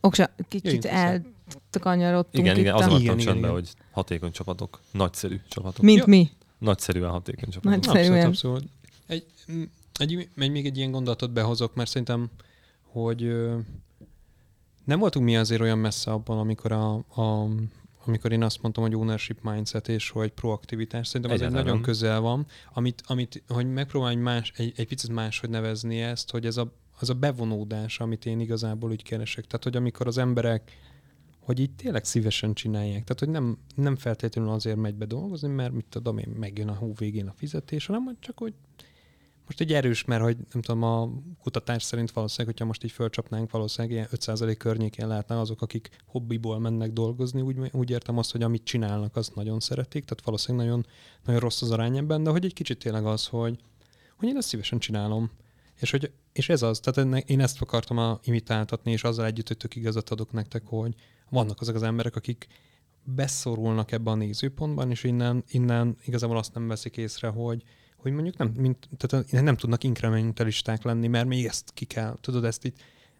Oksa, kicsit elkanyarodtunk
Igen, igen,
a...
az
Igen,
maradtam
igen,
csendben,
igen.
hogy hatékony csapatok, nagyszerű csapatok.
Mint
Ja.
mi.
Nagyszerűen hatékony csapatok.
Nagy- Egyszerűen.
Abszolút, abszolút. Egy, egy, egy, még egy ilyen gondolatot behozok, mert szerintem, hogy ö, nem voltunk mi azért olyan messze abban, amikor, a, a, amikor én azt mondtam, hogy ownership mindset és hogy proaktivitás. Szerintem ez egy
Egyáltalán
nagyon közel van, amit, amit hogy megpróbálj más, egy, egy picit máshogy nevezni ezt, hogy ez a, az a bevonódás, amit én igazából úgy keresek. Tehát, hogy amikor az emberek hogy így tényleg szívesen csinálják. Tehát, hogy nem, nem feltétlenül azért megy be dolgozni, mert mit tudom én, megjön a hó végén a fizetés, hanem csak, hogy most egy erős, mert hogy nem tudom, a kutatás szerint valószínűleg, hogyha most így fölcsapnánk, valószínűleg ilyen 5% környékén lehetnek azok, akik hobbiból mennek dolgozni, úgy, úgy értem azt, hogy amit csinálnak, azt nagyon szeretik, tehát valószínűleg nagyon, nagyon rossz az arány ebben, de hogy egy kicsit tényleg az, hogy, hogy én ezt szívesen csinálom. És, hogy, és ez az, tehát ennek, én ezt akartam a, imitáltatni, és azzal együtt, hogy tök igazat adok nektek, hogy vannak azok az emberek, akik beszorulnak ebbe a nézőpontban, és innen, innen igazából azt nem veszik észre, hogy, hogy mondjuk nem, mint, tehát nem tudnak inkrementalisták lenni, mert még ezt ki kell, tudod, ezt itt,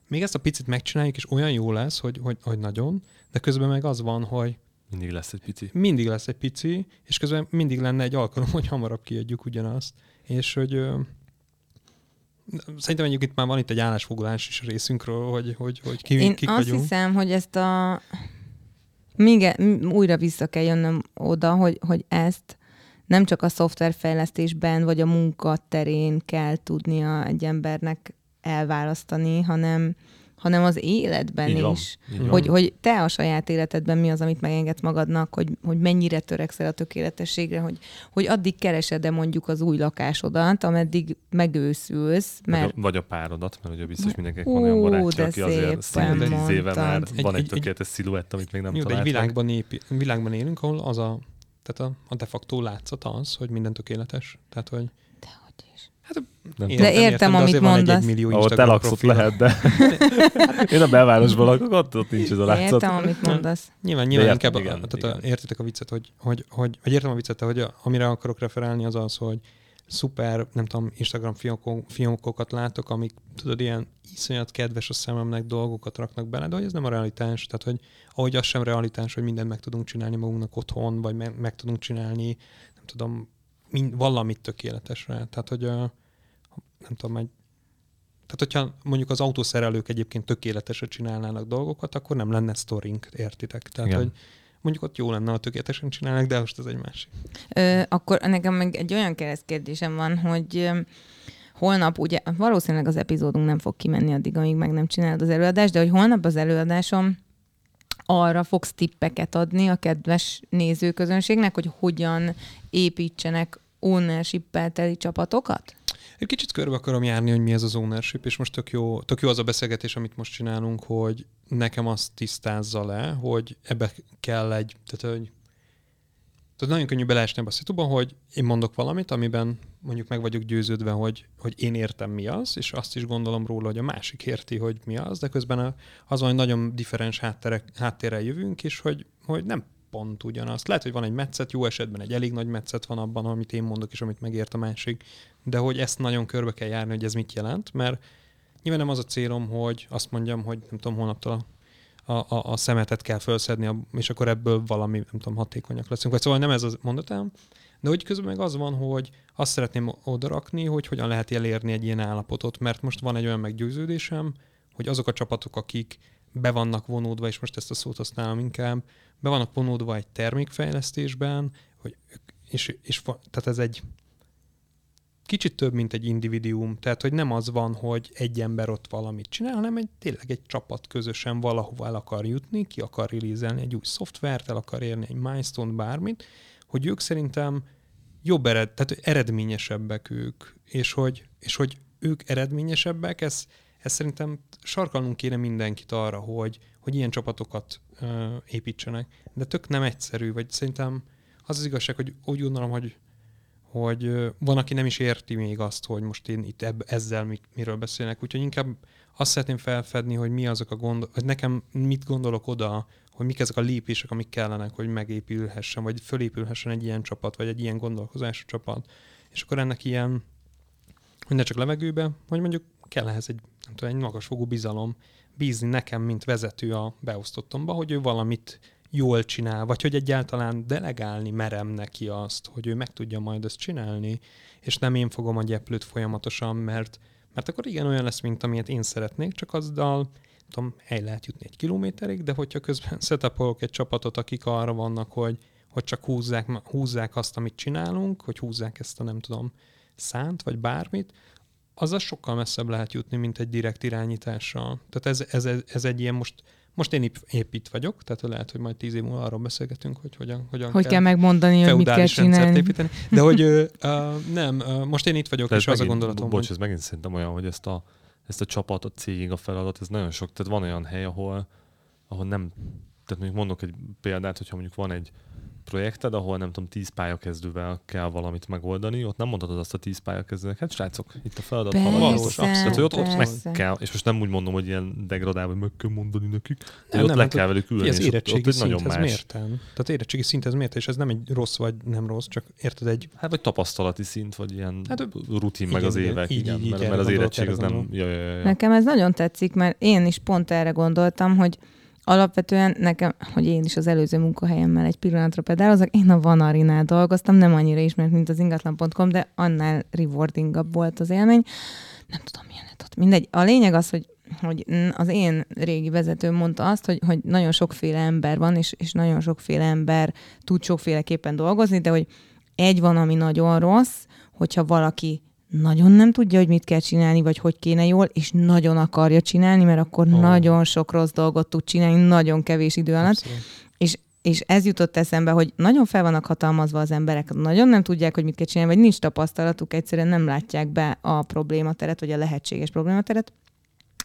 még ezt a picit megcsináljuk, és olyan jó lesz, hogy, hogy, hogy nagyon, de közben meg az van, hogy
Mindig lesz egy pici.
mindig lesz egy pici, és közben mindig lenne egy alkalom, (laughs) hogy hamarabb kiadjuk ugyanazt. És hogy ö, szerintem egyébként már van itt egy állásfoglalás is a részünkről, hogy, hogy, hogy ki,
Én
kik
azt
vagyunk.
hiszem, hogy ezt a... Még e- újra vissza kell jönnöm oda, hogy, hogy ezt nem csak a szoftverfejlesztésben vagy a munkaterén kell tudnia egy embernek elválasztani, hanem, hanem az életben
Így
is.
Van.
Hogy, hogy te a saját életedben mi az, amit megengedsz magadnak, hogy, hogy mennyire törekszel a tökéletességre, hogy, hogy addig keresed-e mondjuk az új lakásodat, ameddig megőszülsz,
Vagy,
mert
a, vagy a párodat, mert ugye biztos mindenkinek van olyan barátja,
de
aki azért szinte tíz éve már
mondtad.
van
Egy-
egy,
egy-
tökéletes sziluett, amit még nem
Jó, de egy
talált meg.
világban, épi, világban élünk, ahol az a, tehát a, a de facto látszat az, hogy minden tökéletes. Tehát, hogy
Dehogy is.
Nem
De értem,
de
amit
azért van egy,
mondasz.
egy millió
Ahol te
Instagram
laksz, ott
profil.
lehet, de (laughs) én a belvárosban lakok, ott, ott nincs ez a látszat.
Értem, amit mondasz.
Nyilván, nyilván
értem,
inkább,
igen,
igen, tehát
igen.
A, értitek a viccet, hogy, hogy, hogy, hogy értem a viccet, hogy a, amire akarok referálni az az, hogy szuper, nem tudom, Instagram fiókok, fiókokat látok, amik tudod, ilyen iszonyat kedves a szememnek dolgokat raknak bele, de hogy ez nem a realitás. Tehát, hogy ahogy az sem realitás, hogy mindent meg tudunk csinálni magunknak otthon, vagy meg, meg tudunk csinálni, nem tudom, mind, valamit tökéletesre. Tehát, hogy nem tudom, egy tehát, hogyha mondjuk az autószerelők egyébként tökéletesre csinálnának dolgokat, akkor nem lenne sztorink, értitek? Tehát,
Igen.
hogy mondjuk ott jó lenne, ha tökéletesen csinálnak, de most ez egy másik.
Ö, akkor nekem meg egy olyan keresztkérdésem van, hogy holnap, ugye valószínűleg az epizódunk nem fog kimenni addig, amíg meg nem csinálod az előadást, de hogy holnap az előadásom arra fogsz tippeket adni a kedves nézőközönségnek, hogy hogyan építsenek ownership teli csapatokat?
Egy kicsit körbe akarom járni, hogy mi ez az ownership, és most tök jó, tök jó az a beszélgetés, amit most csinálunk, hogy nekem azt tisztázza le, hogy ebbe kell egy, tehát hogy tehát nagyon könnyű beleesni ebbe a szituban, hogy én mondok valamit, amiben mondjuk meg vagyok győződve, hogy, hogy én értem mi az, és azt is gondolom róla, hogy a másik érti, hogy mi az, de közben az, hogy nagyon differens hátterek, háttérrel jövünk, és hogy, hogy nem pont ugyanaz. Lehet, hogy van egy metszet, jó esetben egy elég nagy metszet van abban, amit én mondok, és amit megért a másik, de hogy ezt nagyon körbe kell járni, hogy ez mit jelent, mert nyilván nem az a célom, hogy azt mondjam, hogy nem tudom, holnaptól a, a, a, szemetet kell felszedni, és akkor ebből valami, nem tudom, hatékonyak leszünk. Vagy szóval nem ez a mondatám, de hogy közben meg az van, hogy azt szeretném odarakni, hogy hogyan lehet elérni egy ilyen állapotot, mert most van egy olyan meggyőződésem, hogy azok a csapatok, akik be vannak vonódva, és most ezt a szót használom inkább, be vannak vonódva egy termékfejlesztésben, hogy, és, és, tehát ez egy kicsit több, mint egy individuum. Tehát, hogy nem az van, hogy egy ember ott valamit csinál, hanem egy, tényleg egy csapat közösen valahova el akar jutni, ki akar release egy új szoftvert, el akar érni egy milestone, bármit, hogy ők szerintem jobb ered, tehát eredményesebbek ők, és hogy, és hogy ők eredményesebbek, ez, ez szerintem sarkalnunk kéne mindenkit arra, hogy, hogy ilyen csapatokat ö, építsenek. De tök nem egyszerű, vagy szerintem az az igazság, hogy úgy gondolom, hogy hogy van, aki nem is érti még azt, hogy most én itt ebb, ezzel mi, miről beszélnek, úgyhogy inkább azt szeretném felfedni, hogy mi azok a gondol, hogy nekem mit gondolok oda, hogy mik ezek a lépések, amik kellenek, hogy megépülhessen, vagy fölépülhessen egy ilyen csapat, vagy egy ilyen gondolkozású csapat. És akkor ennek ilyen, hogy ne csak levegőbe, hogy mondjuk kell ehhez egy, nem tudom, egy magasfogú bizalom, bízni nekem, mint vezető a beosztottomba, hogy ő valamit jól csinál, vagy hogy egyáltalán delegálni merem neki azt, hogy ő meg tudja majd ezt csinálni, és nem én fogom a gyeplőt folyamatosan, mert, mert akkor igen, olyan lesz, mint amilyet én szeretnék, csak azzal tudom, el lehet jutni egy kilométerig, de hogyha közben (laughs) setupolok egy csapatot, akik arra vannak, hogy, hogy csak húzzák, húzzák azt, amit csinálunk, hogy húzzák ezt a nem tudom, szánt, vagy bármit, az sokkal messzebb lehet jutni, mint egy direkt irányítással. Tehát ez, ez, ez egy ilyen most, most én épp itt vagyok, tehát lehet, hogy majd tíz év múlva arról beszélgetünk, hogy hogyan, hogyan
hogy kell, kell megmondani, hogy mit kell csinálni. Építeni.
De hogy uh, (laughs) nem, uh, most én itt vagyok, Tehát és megint, az a gondolatom,
Bocs, hogy... ez megint szerintem olyan, hogy ezt a, ezt a csapat, a cég, a feladat, ez nagyon sok. Tehát van olyan hely, ahol, ahol nem, tehát mondjuk mondok egy példát, hogyha mondjuk van egy projekted, ahol nem tudom, tíz pályakezdővel kell valamit megoldani, ott nem mondhatod azt a tíz pályakezdőnek, hát srácok, itt a feladat
persze,
valós. Tehát, hogy ott, ott meg kell, és most nem úgy mondom, hogy ilyen degradálva, hogy meg kell mondani nekik, de ott nem, le hát kell velük ülni,
ez érettségi ott, ott nagyon más. Mérten. Tehát érettségi szint ez miért, és ez nem egy rossz vagy nem rossz, csak érted egy...
Hát vagy tapasztalati szint, vagy ilyen hát, rutin igen, meg az évek, így, igen, így, mert, mert az érettség az nem...
Nekem ez nagyon tetszik, mert én is pont erre gondoltam, hogy alapvetően nekem, hogy én is az előző munkahelyemmel egy pillanatra pedálozok, én a Vanarinál dolgoztam, nem annyira ismert, mint az ingatlan.com, de annál rewardingabb volt az élmény. Nem tudom, milyen ott. Mindegy. A lényeg az, hogy hogy az én régi vezetőm mondta azt, hogy, hogy nagyon sokféle ember van, és, és nagyon sokféle ember tud sokféleképpen dolgozni, de hogy egy van, ami nagyon rossz, hogyha valaki nagyon nem tudja, hogy mit kell csinálni, vagy hogy kéne jól, és nagyon akarja csinálni, mert akkor oh. nagyon sok rossz dolgot tud csinálni, nagyon kevés idő alatt. És, és ez jutott eszembe, hogy nagyon fel vannak hatalmazva az emberek, nagyon nem tudják, hogy mit kell csinálni, vagy nincs tapasztalatuk, egyszerűen nem látják be a problémateret, vagy a lehetséges problémateret.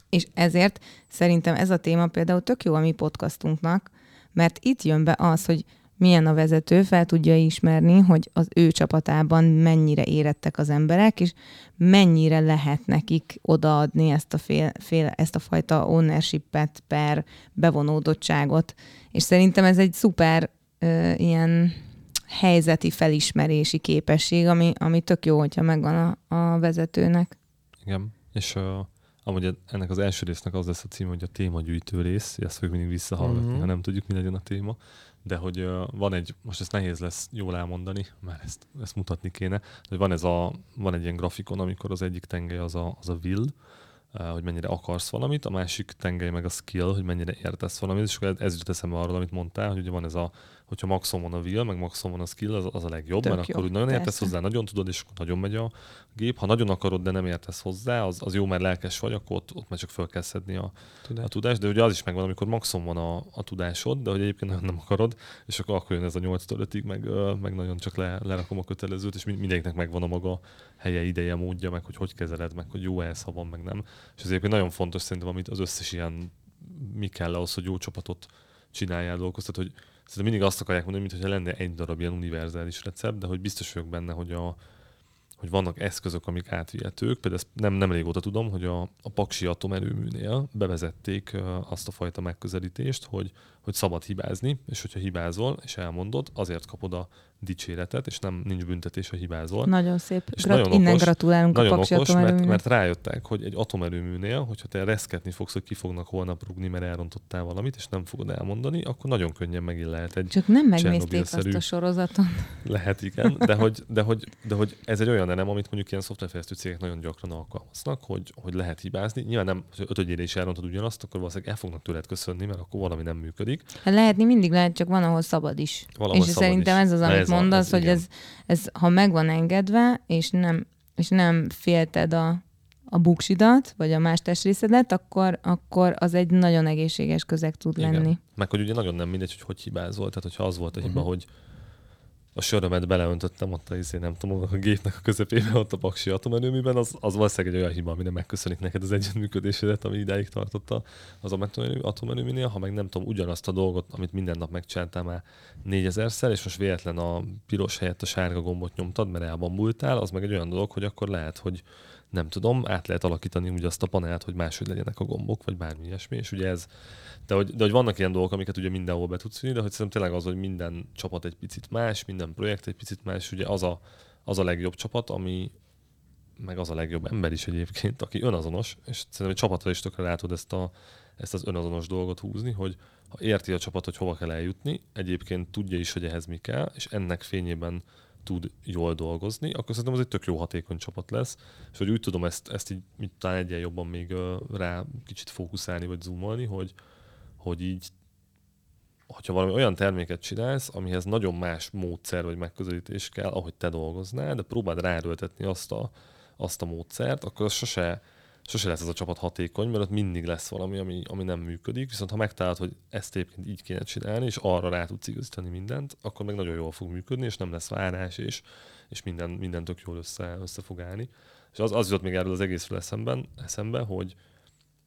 És ezért szerintem ez a téma például tök jó a mi podcastunknak, mert itt jön be az, hogy milyen a vezető, fel tudja ismerni, hogy az ő csapatában mennyire érettek az emberek, és mennyire lehet nekik odaadni ezt a, fél, fél, ezt a fajta ownership-et per bevonódottságot. És szerintem ez egy szuper ö, ilyen helyzeti felismerési képesség, ami, ami tök jó, hogyha megvan a, a vezetőnek.
Igen, és uh, amúgy ennek az első résznek az lesz a cím, hogy a témagyűjtő rész, ezt fogjuk mindig visszahallgatni, uh-huh. ha nem tudjuk, mi legyen a téma de hogy van egy, most ezt nehéz lesz jól elmondani, mert ezt, ezt mutatni kéne, hogy van, ez a, van egy ilyen grafikon, amikor az egyik tengely az a, az a will, hogy mennyire akarsz valamit, a másik tengely meg a skill, hogy mennyire értesz valamit, és akkor ez jut eszembe arról, amit mondtál, hogy ugye van ez a hogyha maximum van a will, meg maximum van a skill, az, az a legjobb, Tök mert jó, akkor úgy nagyon persze. értesz hozzá, nagyon tudod, és akkor nagyon megy a gép. Ha nagyon akarod, de nem értesz hozzá, az, az jó, mert lelkes vagy, akkor ott, ott már csak fel kell szedni a, Tudás. a tudást. De ugye az is megvan, amikor maximum van a, a tudásod, de hogy egyébként nem, nem akarod, és akkor, akkor jön ez a 8-től 5-ig, meg, meg nagyon csak le, lerakom a kötelezőt, és mindegyiknek megvan a maga helye, ideje, módja, meg hogy hogy kezeled, meg hogy jó ez, ha van, meg nem. És ez egyébként nagyon fontos szerintem, amit az összes ilyen mi kell ahhoz, hogy jó csapatot csináljál dolgozt. Tehát, hogy Szerintem mindig azt akarják mondani, mintha lenne egy darab ilyen univerzális recept, de hogy biztos vagyok benne, hogy a, hogy vannak eszközök, amik átvihetők. Például ezt nem, nem régóta tudom, hogy a, a Paksi atomerőműnél bevezették azt a fajta megközelítést, hogy, hogy szabad hibázni, és hogyha hibázol, és elmondod, azért kapod a dicséretet, és nem nincs büntetés, ha hibázol.
Nagyon szép. És Grat- nagyon innen okos, gratulálunk
nagyon
a Paksi
okos, mert, mert rájöttek, hogy egy atomerőműnél, hogyha te reszketni fogsz, hogy ki fognak holnap rugni, mert elrontottál valamit, és nem fogod elmondani, akkor nagyon könnyen megint lehet egy
Csak nem megnézték azt a sorozaton. (laughs)
Lehet, igen, de hogy, de, hogy, de hogy ez egy olyan elem, amit mondjuk ilyen szoftverfejlesztő cégek nagyon gyakran alkalmaznak, hogy, hogy lehet hibázni. Nyilván nem, hogy ötödjére is elrontod ugyanazt, akkor valószínűleg el fognak tőled köszönni, mert akkor valami nem működik.
Lehetni mindig lehet, csak van, ahol szabad is. Valahol és szabad szerintem is. ez az, amit mondasz, ez, hogy ez, ez, ha meg van engedve, és nem, és nem félted a, a buksidat, vagy a más testrészedet, akkor, akkor az egy nagyon egészséges közeg tud Igen. lenni.
Meg hogy ugye nagyon nem mindegy, hogy hogy hibázol, tehát hogyha az volt a hiba, uh-huh. hogy a sörömet beleöntöttem ott a, izé, nem tudom, a gépnek a közepében, ott a paksi atomerőműben, az, az valószínűleg egy olyan hiba, ami nem megköszönik neked az együttműködésedet, ami idáig tartotta az atomerőműnél, ha meg nem tudom, ugyanazt a dolgot, amit minden nap megcsináltál már négyezerszer, és most véletlen a piros helyett a sárga gombot nyomtad, mert elbambultál, az meg egy olyan dolog, hogy akkor lehet, hogy nem tudom, át lehet alakítani úgy azt a panelt, hogy máshogy legyenek a gombok, vagy bármi ilyesmi, és ugye ez, de hogy, de hogy vannak ilyen dolgok, amiket ugye mindenhol be tudsz vinni, de hogy szerintem tényleg az, hogy minden csapat egy picit más, minden projekt egy picit más, ugye az a, az a legjobb csapat, ami, meg az a legjobb ember is egyébként, aki önazonos, és szerintem egy csapatra is tökre látod ezt, a, ezt az önazonos dolgot húzni, hogy ha érti a csapat, hogy hova kell eljutni, egyébként tudja is, hogy ehhez mi kell, és ennek fényében tud jól dolgozni, akkor szerintem az egy tök jó hatékony csapat lesz, és hogy úgy tudom ezt, ezt így mit talán egyen jobban még rá kicsit fókuszálni, vagy zoomolni, hogy, hogy így hogyha valami olyan terméket csinálsz, amihez nagyon más módszer vagy megközelítés kell, ahogy te dolgoznál, de próbáld ráerőltetni azt a, azt a módszert, akkor az sose, sose lesz ez a csapat hatékony, mert ott mindig lesz valami, ami, ami nem működik, viszont ha megtalálod, hogy ezt egyébként így kéne csinálni, és arra rá tudsz igazítani mindent, akkor meg nagyon jól fog működni, és nem lesz várás, és, és minden, minden tök jól össze, össze fog állni. És az, az jutott még erről az egészről eszemben, eszembe, hogy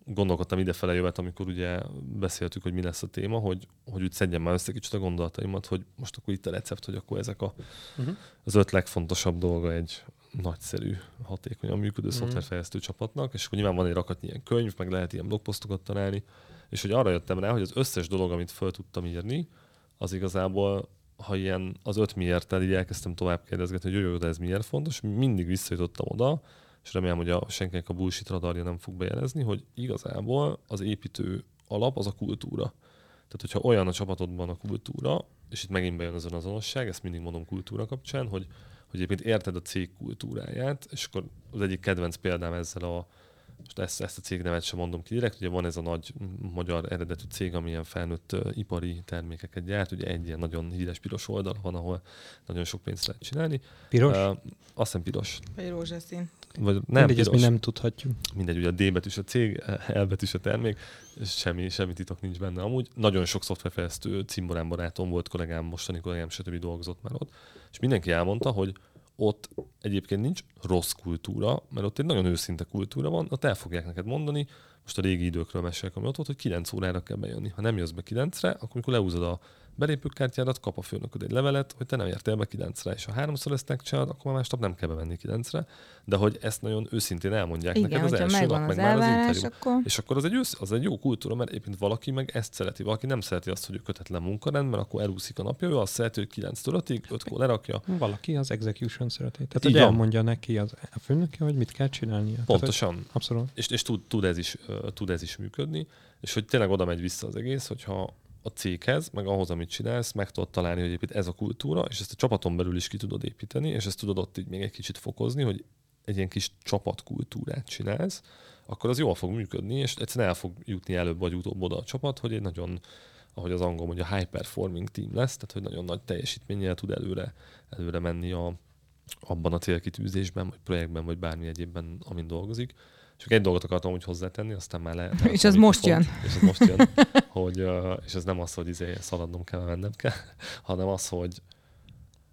gondolkodtam idefele jövet, amikor ugye beszéltük, hogy mi lesz a téma, hogy, hogy úgy szedjem már össze kicsit a gondolataimat, hogy most akkor itt a recept, hogy akkor ezek a, uh-huh. az öt legfontosabb dolga egy, nagyszerű, hatékonyan működő mm. szoftverfejlesztő csapatnak, és akkor nyilván van egy rakat ilyen könyv, meg lehet ilyen blogposztokat találni, és hogy arra jöttem rá, hogy az összes dolog, amit föl tudtam írni, az igazából, ha ilyen az öt miérttel így elkezdtem tovább kérdezgetni, hogy jó, de ez miért fontos, mindig visszajutottam oda, és remélem, hogy a senkinek a bullshit radarja nem fog bejelezni, hogy igazából az építő alap az a kultúra. Tehát, hogyha olyan a csapatodban a kultúra, és itt megint bejön az azonosság, ezt mindig mondom kultúra kapcsán, hogy hogy egyébként érted a cég kultúráját, és akkor az egyik kedvenc példám ezzel a, most ezt, ezt a cégnevet sem mondom ki direkt, ugye van ez a nagy magyar eredetű cég, ami ilyen felnőtt uh, ipari termékeket gyárt, ugye egy ilyen nagyon híres piros oldal van, ahol nagyon sok pénzt lehet csinálni.
Piros? Uh,
azt hiszem piros.
Vagy rózsaszín.
Vagy nem
Mindegy,
piros.
ezt mi nem tudhatjuk.
Mindegy, ugye a D betűs a cég, L betűs a termék, semmi, semmi titok nincs benne amúgy. Nagyon sok szoftverfejlesztő cimborán barátom volt, kollégám, mostani kollégám, stb. dolgozott már ott, és mindenki elmondta, hogy ott egyébként nincs rossz kultúra, mert ott egy nagyon őszinte kultúra van, ott el fogják neked mondani, most a régi időkről mesélek, ami ott volt, hogy 9 órára kell bejönni. Ha nem jössz be 9-re, akkor amikor leúzod a belépőkártyádat, kap a főnököd egy levelet, hogy te nem értél be 9-re, és ha háromszor ezt megcsinálod, akkor már másnap nem kell bevenni 9-re, de hogy ezt nagyon őszintén elmondják
Igen,
neked az első nap,
az
meg már az interjú.
Akkor...
És akkor az egy, ősz, az egy jó kultúra, mert éppen valaki meg ezt szereti, valaki nem szereti azt, hogy ő kötetlen munkarend, mert akkor elúszik a napja, ő azt szereti, hogy 9-től 5-ig, 5-kor lerakja.
Valaki az execution szereti. Tehát,
Így
hogy elmondja neki az a főnöke, hogy mit kell csinálnia.
Pontosan.
Tehát, hogy abszolút.
és, és tud, tud, ez is, uh, tud ez is működni, és hogy tényleg oda megy vissza az egész, hogyha a céghez, meg ahhoz, amit csinálsz, meg tudod találni, hogy épít ez a kultúra, és ezt a csapaton belül is ki tudod építeni, és ezt tudod ott így még egy kicsit fokozni, hogy egy ilyen kis csapatkultúrát csinálsz, akkor az jól fog működni, és egyszerűen el fog jutni előbb vagy utóbb oda a csapat, hogy egy nagyon, ahogy az angol mondja, high performing team lesz, tehát hogy nagyon nagy teljesítménnyel tud előre, előre menni a, abban a célkitűzésben, vagy projektben, vagy bármi egyébben, amin dolgozik. Csak egy dolgot akartam úgy hozzátenni, aztán már le. (laughs)
És az most jön.
És az most jön, (laughs) hogy, és ez nem az, hogy izé szaladnom kell, mennem kell, (laughs) hanem az, hogy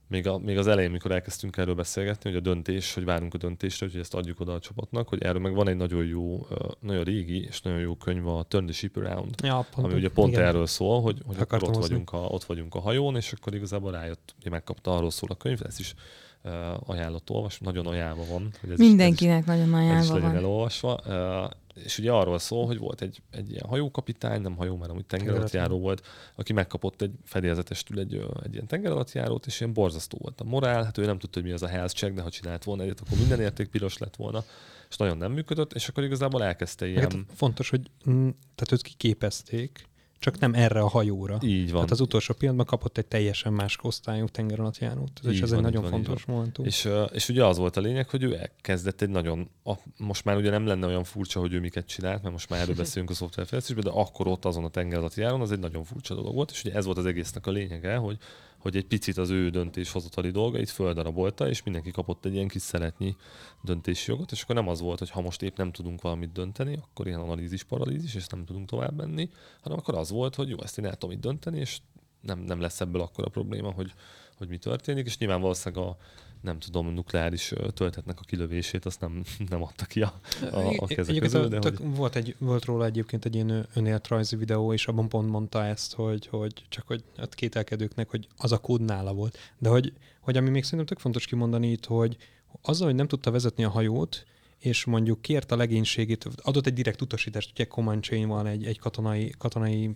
még, a, még az elején, mikor elkezdtünk erről beszélgetni, hogy a döntés, hogy várunk a döntésre, hogy ezt adjuk oda a csapatnak, hogy erről meg van egy nagyon jó, nagyon régi és nagyon jó könyv a Turn the Ship Around,
Ja, pont,
ami ugye pont
igen.
erről szól, hogy, hogy akkor ott
hozni.
vagyunk, a, ott vagyunk a hajón, és akkor igazából rájött, hogy megkapta, arról szól a könyv, ez is ajánlott olvas, nagyon ajánlva van. Hogy ez is- ez is
Mindenkinek nagyon
ez is
ajánlva
legyen
van.
elolvasva. És ugye arról szól, hogy volt egy, egy ilyen hajókapitány, nem hajó, mert amúgy tengeralattjáró volt, aki megkapott egy fedélzetestül egy, egy ilyen tengeralattjárót, és ilyen borzasztó volt a morál, hát ő nem tudta, hogy mi az a health check, de ha csinált volna egyet, akkor minden érték piros lett volna, és nagyon nem működött, és akkor igazából elkezdte
Meg
ilyen...
Hát fontos, hogy mm, tehát őt kiképezték, csak nem erre a hajóra.
Így van.
Hát az utolsó pillanatban kapott egy teljesen más osztályú tengeralattjárót. És
Így
ez
van,
egy nagyon
van,
fontos momentum.
És, és ugye az volt a lényeg, hogy ő elkezdett egy nagyon, a, most már ugye nem lenne olyan furcsa, hogy ő miket csinált, mert most már erről (laughs) beszélünk a szoftverfejlesztésben, de akkor ott azon a tengeralatti járon az egy nagyon furcsa dolog volt, és ugye ez volt az egésznek a lényege, hogy, hogy egy picit az ő döntéshozatali dolgait földarabolta, és mindenki kapott egy ilyen kis szeretnyi döntési jogot, és akkor nem az volt, hogy ha most épp nem tudunk valamit dönteni, akkor ilyen analízis paralízis, és nem tudunk tovább menni, hanem akkor az volt, hogy jó, ezt én el tudom itt dönteni, és nem, nem lesz ebből akkor a probléma, hogy, hogy mi történik, és nyilván valószínűleg a nem tudom, nukleáris töltetnek a kilövését, azt nem, (laughs) nem adta ki a, a, a
Egyébként
közül,
a-
de hogy...
volt, egy, volt róla egyébként egy ilyen önéletrajzi videó, és abban pont mondta ezt, hogy, hogy csak hogy hát kételkedőknek, hogy az a kód nála volt. De hogy, hogy ami még szerintem tök fontos kimondani itt, hogy azzal, hogy nem tudta vezetni a hajót, és mondjuk kért a legénységét, adott egy direkt utasítást, ugye Comanche van egy, egy katonai, katonai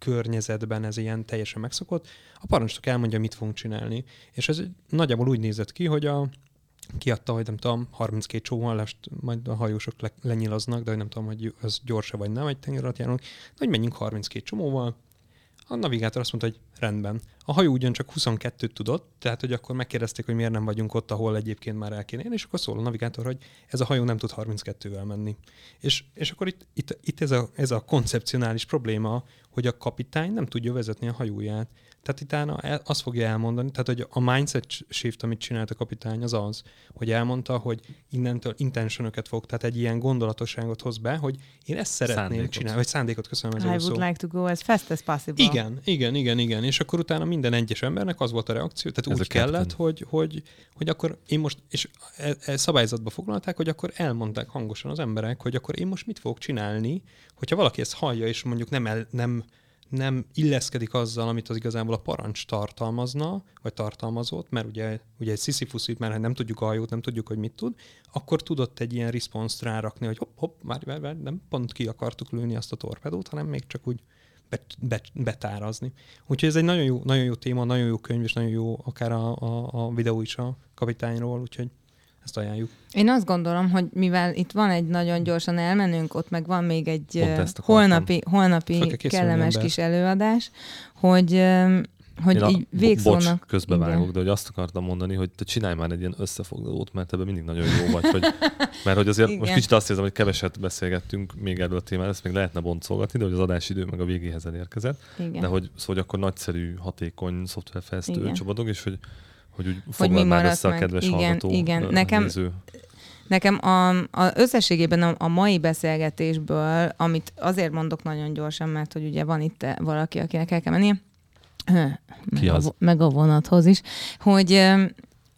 környezetben ez ilyen teljesen megszokott, a parancsnok elmondja, mit fogunk csinálni. És ez nagyjából úgy nézett ki, hogy a, kiadta, hogy nem tudom, 32 csóvalást majd a hajósok le, lenyilaznak, de hogy nem tudom, hogy az gyorsa vagy nem egy tenger alatt járunk, de hogy menjünk 32 csomóval, a navigátor azt mondta, hogy rendben. A hajó ugyancsak 22-t tudott, tehát hogy akkor megkérdezték, hogy miért nem vagyunk ott, ahol egyébként már el kéne és akkor szól a navigátor, hogy ez a hajó nem tud 32-vel menni. És, és akkor itt, itt, itt ez, a, ez a koncepcionális probléma, hogy a kapitány nem tudja vezetni a hajóját. Tehát utána el, azt fogja elmondani, tehát hogy a mindset shift, amit csinált a kapitány, az az, hogy elmondta, hogy innentől intentionöket fog, tehát egy ilyen gondolatosságot hoz be, hogy én ezt szeretném szándékot. csinálni, vagy szándékot, köszönöm ez
I would
szó.
like to go as fast as possible.
Igen, igen, igen, igen. És akkor utána minden egyes embernek az volt a reakció, tehát ez úgy kellett, hogy, hogy, hogy akkor én most, és e, e, szabályzatba foglalták, hogy akkor elmondták hangosan az emberek, hogy akkor én most mit fogok csinálni, hogyha valaki ezt hallja, és mondjuk nem, el, nem nem illeszkedik azzal, amit az igazából a parancs tartalmazna, vagy tartalmazott, mert ugye, ugye egy Sisyphus itt, nem tudjuk a hajót, nem tudjuk, hogy mit tud, akkor tudott egy ilyen response rárakni, hogy hopp, hopp, már, már, már nem pont ki akartuk lőni azt a torpedót, hanem még csak úgy bet, bet, betárazni. Úgyhogy ez egy nagyon jó, nagyon jó téma, nagyon jó könyv, és nagyon jó akár a, a, a videó is a kapitányról, úgyhogy ezt ajánljuk.
Én azt gondolom, hogy mivel itt van egy nagyon gyorsan elmenünk, ott meg van még egy holnapi, holnapi kellemes kis előadás, hogy hogy Én így végszónak...
Bocs, közbevágok, de hogy azt akartam mondani, hogy te csinálj már egy ilyen összefoglalót, mert ebben mindig nagyon jó vagy, hogy, (laughs) mert hogy azért Igen. most kicsit azt érzem, hogy keveset beszélgettünk még erről a témáról, ezt még lehetne boncolgatni, de hogy az adásidő meg a végéhez elérkezett. Igen. De hogy, szóval, hogy akkor nagyszerű, hatékony szoftverfejlesztő csapatok, és hogy hogy úgy hogy mi már össze meg. a kedves igen, hallgató igen. Nekem, néző.
Nekem a, a összességében a, a mai beszélgetésből, amit azért mondok nagyon gyorsan, mert hogy ugye van itt valaki, akinek el kell mennie,
meg? A,
meg a vonathoz is, hogy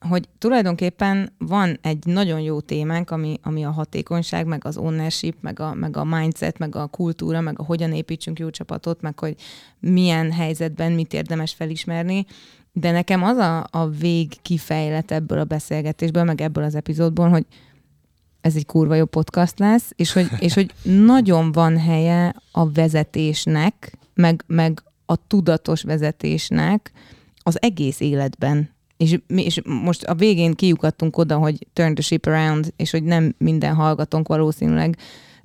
hogy tulajdonképpen van egy nagyon jó témánk, ami, ami a hatékonyság, meg az ownership, meg a, meg a mindset, meg a kultúra, meg a hogyan építsünk jó csapatot, meg hogy milyen helyzetben mit érdemes felismerni, de nekem az a, a vég kifejlet ebből a beszélgetésből, meg ebből az epizódból, hogy ez egy kurva jó podcast lesz, és hogy, (laughs) és hogy nagyon van helye a vezetésnek, meg, meg a tudatos vezetésnek az egész életben. És, és most a végén kiukadtunk oda, hogy turn the ship around, és hogy nem minden hallgatónk valószínűleg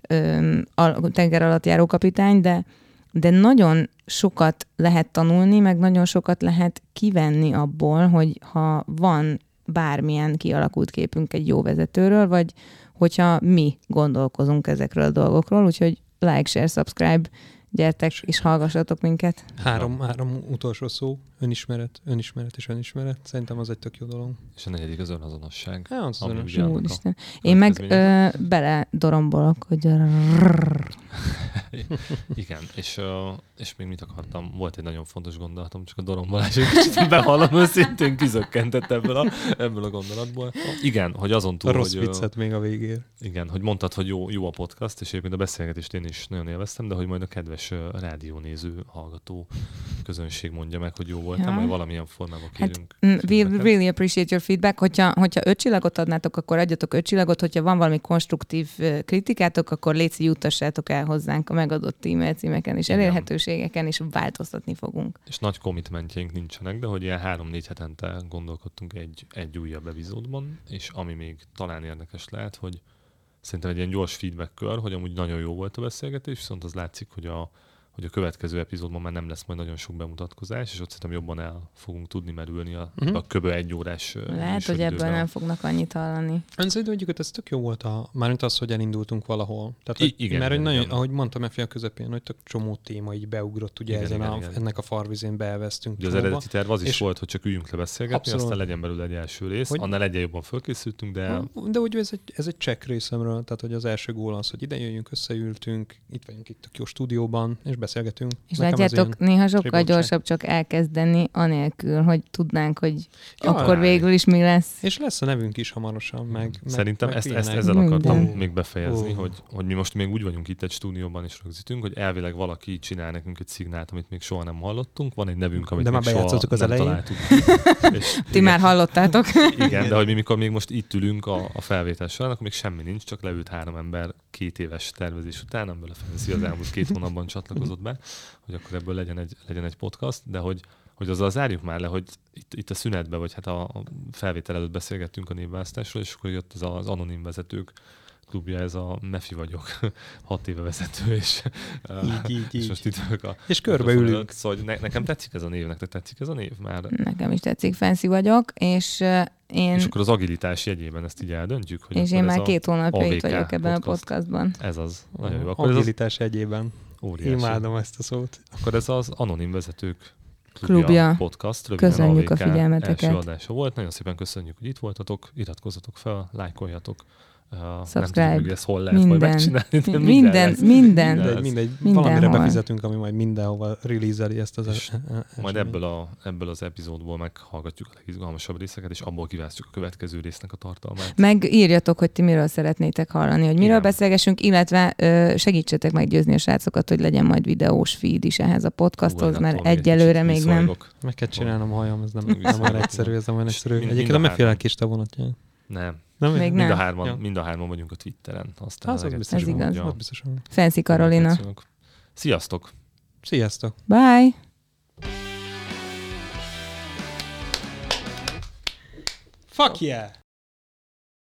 ö, a tenger alatt járó kapitány, de, de nagyon sokat lehet tanulni, meg nagyon sokat lehet kivenni abból, hogy ha van bármilyen kialakult képünk egy jó vezetőről, vagy hogyha mi gondolkozunk ezekről a dolgokról, úgyhogy like, share, subscribe, gyertek és hallgassatok minket.
Három, három utolsó szó, önismeret, önismeret és önismeret. Szerintem az egy tök jó dolog.
És a negyedik az önazonosság.
Ja, az
Úristen. Én meg ö, bele dorombolok, hogy (laughs)
Igen, és, és még mit akartam, volt egy nagyon fontos gondolatom, csak a dorombolás egy kicsit bevallom őszintén kizökkentett ebből a, ebből a gondolatból. Igen, hogy azon túl,
a rossz hogy... még a végén.
Igen, hogy mondtad, hogy jó, jó a podcast, és egyébként a beszélgetést én is nagyon élveztem, de hogy majd a kedves rádiónéző, hallgató közönség mondja meg, hogy jó voltam, ja. majd valamilyen formában hát, kérünk.
Hát, we really appreciate your feedback. Hogyha, hogyha öt csillagot adnátok, akkor adjatok öt csillagot, hogyha van valami konstruktív kritikátok, akkor létszi jutassátok el hozzánk a megadott e-mail címeken és elérhetőségeken, és változtatni fogunk.
És nagy commitmentjeink nincsenek, de hogy ilyen három-négy hetente gondolkodtunk egy, egy újabb epizódban, és ami még talán érdekes lehet, hogy szerintem egy ilyen gyors feedback kör, hogy amúgy nagyon jó volt a beszélgetés, viszont az látszik, hogy a, hogy a következő epizódban már nem lesz majd nagyon sok bemutatkozás, és ott szerintem jobban el fogunk tudni merülni a, uh-huh. a köbö egy órás
Lehet, hogy ebből nem fognak annyit hallani.
Én szerintem egyébként ez tök jó volt, a, mármint az, hogy elindultunk valahol. Tehát, hogy, I- igen, mert igen, nagyon, igen. ahogy mondtam, a közepén, hogy tök csomó téma így beugrott, ugye igen, ezen igen, a, igen. ennek a farvizén beelveztünk.
Ugye az eredeti terv az is volt, hogy csak üljünk le beszélgetni, abszolút. aztán legyen belőle egy első rész, hogy, annál legyen jobban fölkészültünk, de...
De úgy ez egy, ez egy check részemről, tehát hogy az első gól az, hogy ide jöjjünk, összeültünk, itt vagyunk itt a jó stúdióban, és beszélgetünk.
És
Nekem
látjátok,
ilyen-
néha sokkal
tribótság.
gyorsabb csak elkezdeni, anélkül, hogy tudnánk, hogy
Ja,
akkor végül is mi lesz.
És lesz a nevünk is hamarosan, meg, meg
Szerintem
meg
ezt, ezt ezzel
Minden.
akartam
Ó.
még befejezni,
Ó.
hogy, hogy mi most még úgy vagyunk itt egy stúdióban és rögzítünk, hogy elvileg valaki csinál nekünk egy szignált, amit még soha nem hallottunk, van egy nevünk, amit
De már
még soha
bejátszottuk az
nem
elején.
találtuk. (laughs) és
Ti
igen,
már hallottátok.
Igen, de hogy mi mikor még most itt ülünk a, a felvétel során, akkor még semmi nincs, csak leült három ember két éves tervezés után, amiből a Fancy az elmúlt két hónapban csatlakozott be, hogy akkor ebből legyen egy, legyen egy podcast, de hogy, hogy azzal zárjuk már le, hogy itt, itt a szünetben, vagy hát a, a felvétel előtt beszélgettünk a névválasztásról, és akkor jött ez az anonim vezetők klubja, ez a Mefi vagyok, (laughs) hat éve vezető, és,
Így, így, (laughs)
és
így.
most itt vagyok a
És körbeülünk.
Szóval hogy ne, nekem tetszik ez a név, nektek tetszik ez a név már?
Nekem is tetszik, fancy vagyok, és én,
És akkor az agilitás jegyében ezt így eldöntjük? Hogy
és én
ez
már két hónapja itt vagyok ebben
podcast.
a podcastban.
Ez az. Nagyon jó. Akkor ez az
Agilitás egyében.
Óriási.
Imádom ezt a szót.
Akkor ez az Anonim Vezetők klubja,
Klubja.
podcast. Röviden
Köszönjük a figyelmeteket.
első adása volt. Nagyon szépen köszönjük, hogy itt voltatok. Iratkozzatok fel, lájkoljatok. Uh, nem
Subscribe.
tudom, hogy ezt hol lehet
Minden.
majd megcsinálni. de
Minden,
minden lesz.
minden.
Mindegy, mindegy.
Mindenhol.
Valamire befizetünk, ami majd mindenhova release ezt az
És
es- e-
Majd
eseményt.
ebből, a, ebből az epizódból meghallgatjuk a legizgalmasabb részeket, és abból kiválasztjuk a következő résznek a tartalmát.
Meg írjatok, hogy ti miről szeretnétek hallani, hogy miről
Igen.
beszélgessünk, illetve ö, segítsetek meggyőzni a srácokat, hogy legyen majd videós feed is ehhez a
Hú,
podcasthoz,
attól
mert
egy
egyelőre még nem.
Meg kell csinálnom a hajam, ez nem, nem olyan egyszerű, ez nem olyan egyszerű. Egyébként
hárman.
kis te vonatja.
Nem.
Nem,
Még
Mind
nem.
a, hárman,
Ja.
mind a hárman vagyunk a Twitteren. Aztán
Az, az
eleget
biztos,
Ez igaz.
mondja.
az biztos.
Fancy Karolina.
Sziasztok!
Sziasztok!
Bye!
Fuck yeah!